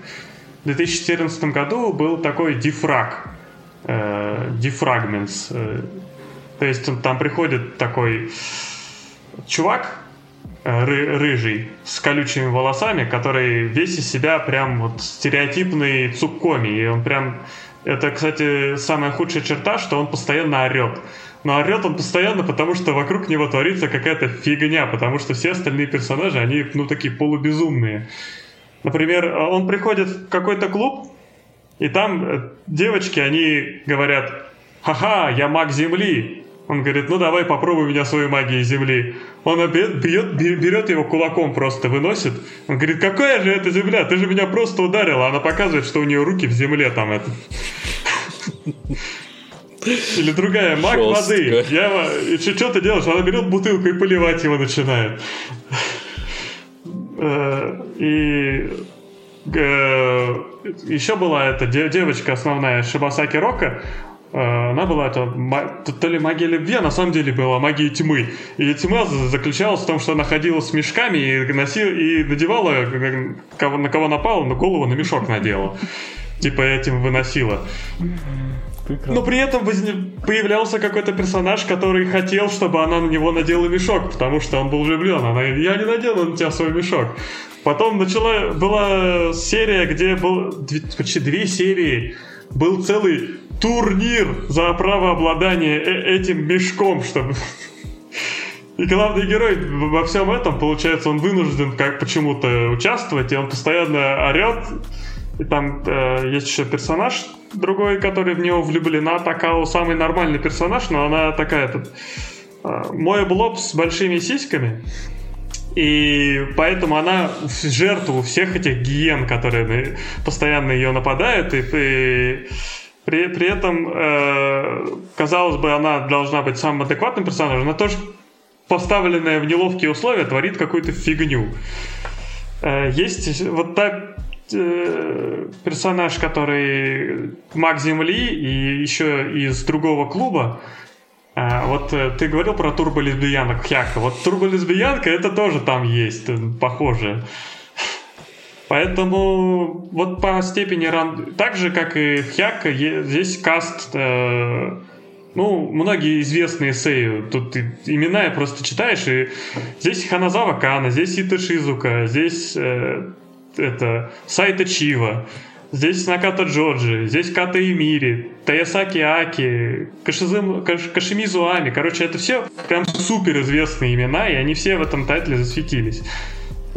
S2: В 2014 году был такой дифраг, э, дифрагментс. Э, то есть он, там приходит такой чувак, ры, рыжий, с колючими волосами, который весь из себя прям вот стереотипный цуккоми. И он прям... Это, кстати, самая худшая черта, что он постоянно орет. Но орет он постоянно, потому что вокруг него творится какая-то фигня, потому что все остальные персонажи, они, ну, такие полубезумные. Например, он приходит в какой-то клуб, и там э, девочки, они говорят, ха-ха, я маг Земли. Он говорит, ну давай попробуй меня своей магией Земли. Он бьет, берет его кулаком просто, выносит. Он говорит, какая же это Земля? Ты же меня просто ударила. Она показывает, что у нее руки в земле там это. Или другая, маг Жестко. воды. Я, что ты делаешь? Она берет бутылку и поливать его начинает. Э, и э, еще была эта девочка основная Шибасаки Рока. Э, она была это то ли магия любви, а на самом деле была магия тьмы. И тьма заключалась в том, что она ходила с мешками и, носила, и надевала, на кого напала, на голову на мешок надела. типа этим выносила. Прекрасно. Но при этом появлялся какой-то персонаж, который хотел, чтобы она на него надела мешок, потому что он был влюблен. Она говорит, я не надену на тебя свой мешок. Потом начала, была серия, где был почти две серии, был целый турнир за право обладания э этим мешком, чтобы... И главный герой во всем этом, получается, он вынужден как почему-то участвовать, и он постоянно орет. И там э, есть еще персонаж другой, который в него влюблена. Такао самый нормальный персонаж, но она такая этот... Э, Моя Блоб с большими сиськами. И поэтому она жертву всех этих гиен, которые постоянно ее нападают. И, и при, при этом, э, казалось бы, она должна быть самым адекватным персонажем, но тоже поставленная в неловкие условия творит какую-то фигню. Э, есть вот та э, персонаж, который маг Земли и еще из другого клуба, а, вот э, ты говорил про турболесбиянок Хьяка. Вот турболесбиянка это тоже там есть, э, похоже. Поэтому вот по степени ран... Так же, как и Хьяка, здесь каст... Э, ну, многие известные сею. Тут имена я просто читаешь, и здесь Ханазава Кана, здесь Ита Шизука, здесь э, это Сайта Чива. Здесь Наката Джорджи, здесь Ката Эмири, Таясаки Аки, Кашизым, Каш, Кашимизу Ами. Короче, это все прям супер известные имена, и они все в этом тайтле засветились.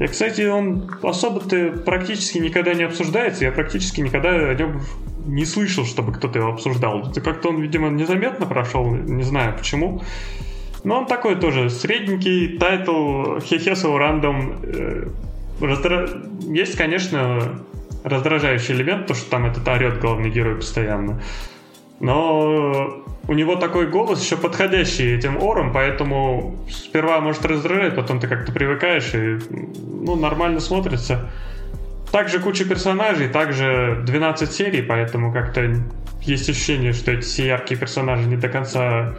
S2: И, кстати, он особо-то практически никогда не обсуждается. Я практически никогда о нем не слышал, чтобы кто-то его обсуждал. Как-то он, видимо, незаметно прошел, не знаю почему. Но он такой тоже средненький тайтл хехе so random. Э, раздра... Есть, конечно, раздражающий элемент, то, что там этот орет главный герой постоянно. Но у него такой голос еще подходящий этим ором, поэтому сперва может раздражать, потом ты как-то привыкаешь и ну, нормально смотрится. Также куча персонажей, также 12 серий, поэтому как-то есть ощущение, что эти все яркие персонажи не до конца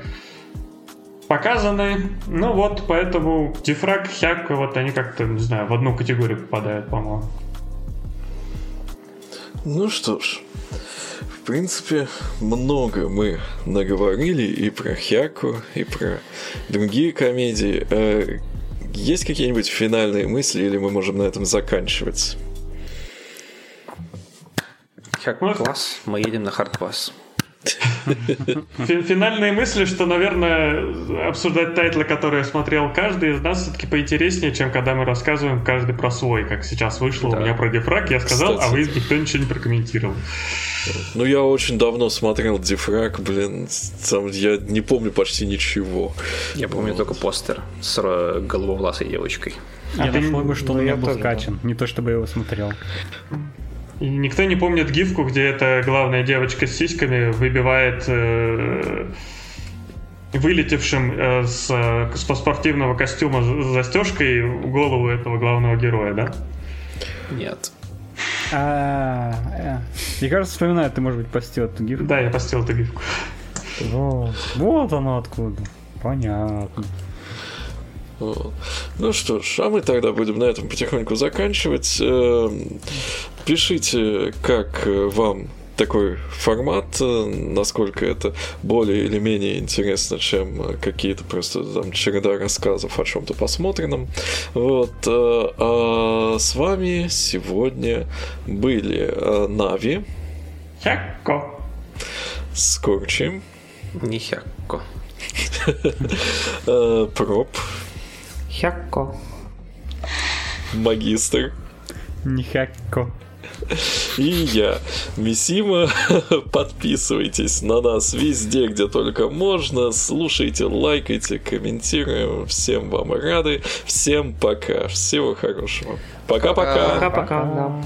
S2: показаны. Ну вот, поэтому Дифраг, Хяк, вот они как-то, не знаю, в одну категорию попадают, по-моему.
S1: Ну что ж, в принципе, много мы наговорили и про Хяку, и про другие комедии. Э, есть какие-нибудь финальные мысли, или мы можем на этом заканчивать?
S3: Класс, мы едем на хард класс.
S2: Финальные мысли, что, наверное, обсуждать тайтлы, которые смотрел каждый из нас, все-таки поинтереснее, чем когда мы рассказываем каждый про свой, как сейчас вышло да. у меня про D-Frag, я сказал, Кстати, а вы никто ничего не прокомментировал.
S1: Ну, я очень давно смотрел D-Frag, блин, там я не помню почти ничего.
S3: Я помню вот. только постер с голововласой девочкой.
S5: А я нашел бы, что он не был скачан, не то чтобы я его смотрел.
S2: И никто не помнит гифку, где эта главная девочка с сиськами выбивает э, вылетевшим э, с, с спортивного костюма застежкой голову этого главного героя, да?
S3: Нет.
S5: А, э. Мне кажется, вспоминаю, ты, может быть, постил эту гифку.
S2: Да, я постил эту гифку.
S5: Вот, вот оно откуда. Понятно.
S1: Ну что ж, а мы тогда будем на этом потихоньку заканчивать. Пишите, как вам такой формат, э, насколько это более или менее интересно, чем какие-то просто там череда рассказов о чем-то посмотренном. Вот. Э, а с вами сегодня были э, Нави.
S2: Хякко.
S1: Скорчи.
S3: Не хякко.
S1: Проб.
S5: Хякко.
S1: Магистр.
S5: Не хякко.
S1: И я, Мисима. Подписывайтесь на нас везде, где только можно. Слушайте, лайкайте, комментируем. Всем вам рады. Всем пока. Всего хорошего. Пока-пока.
S5: Пока-пока.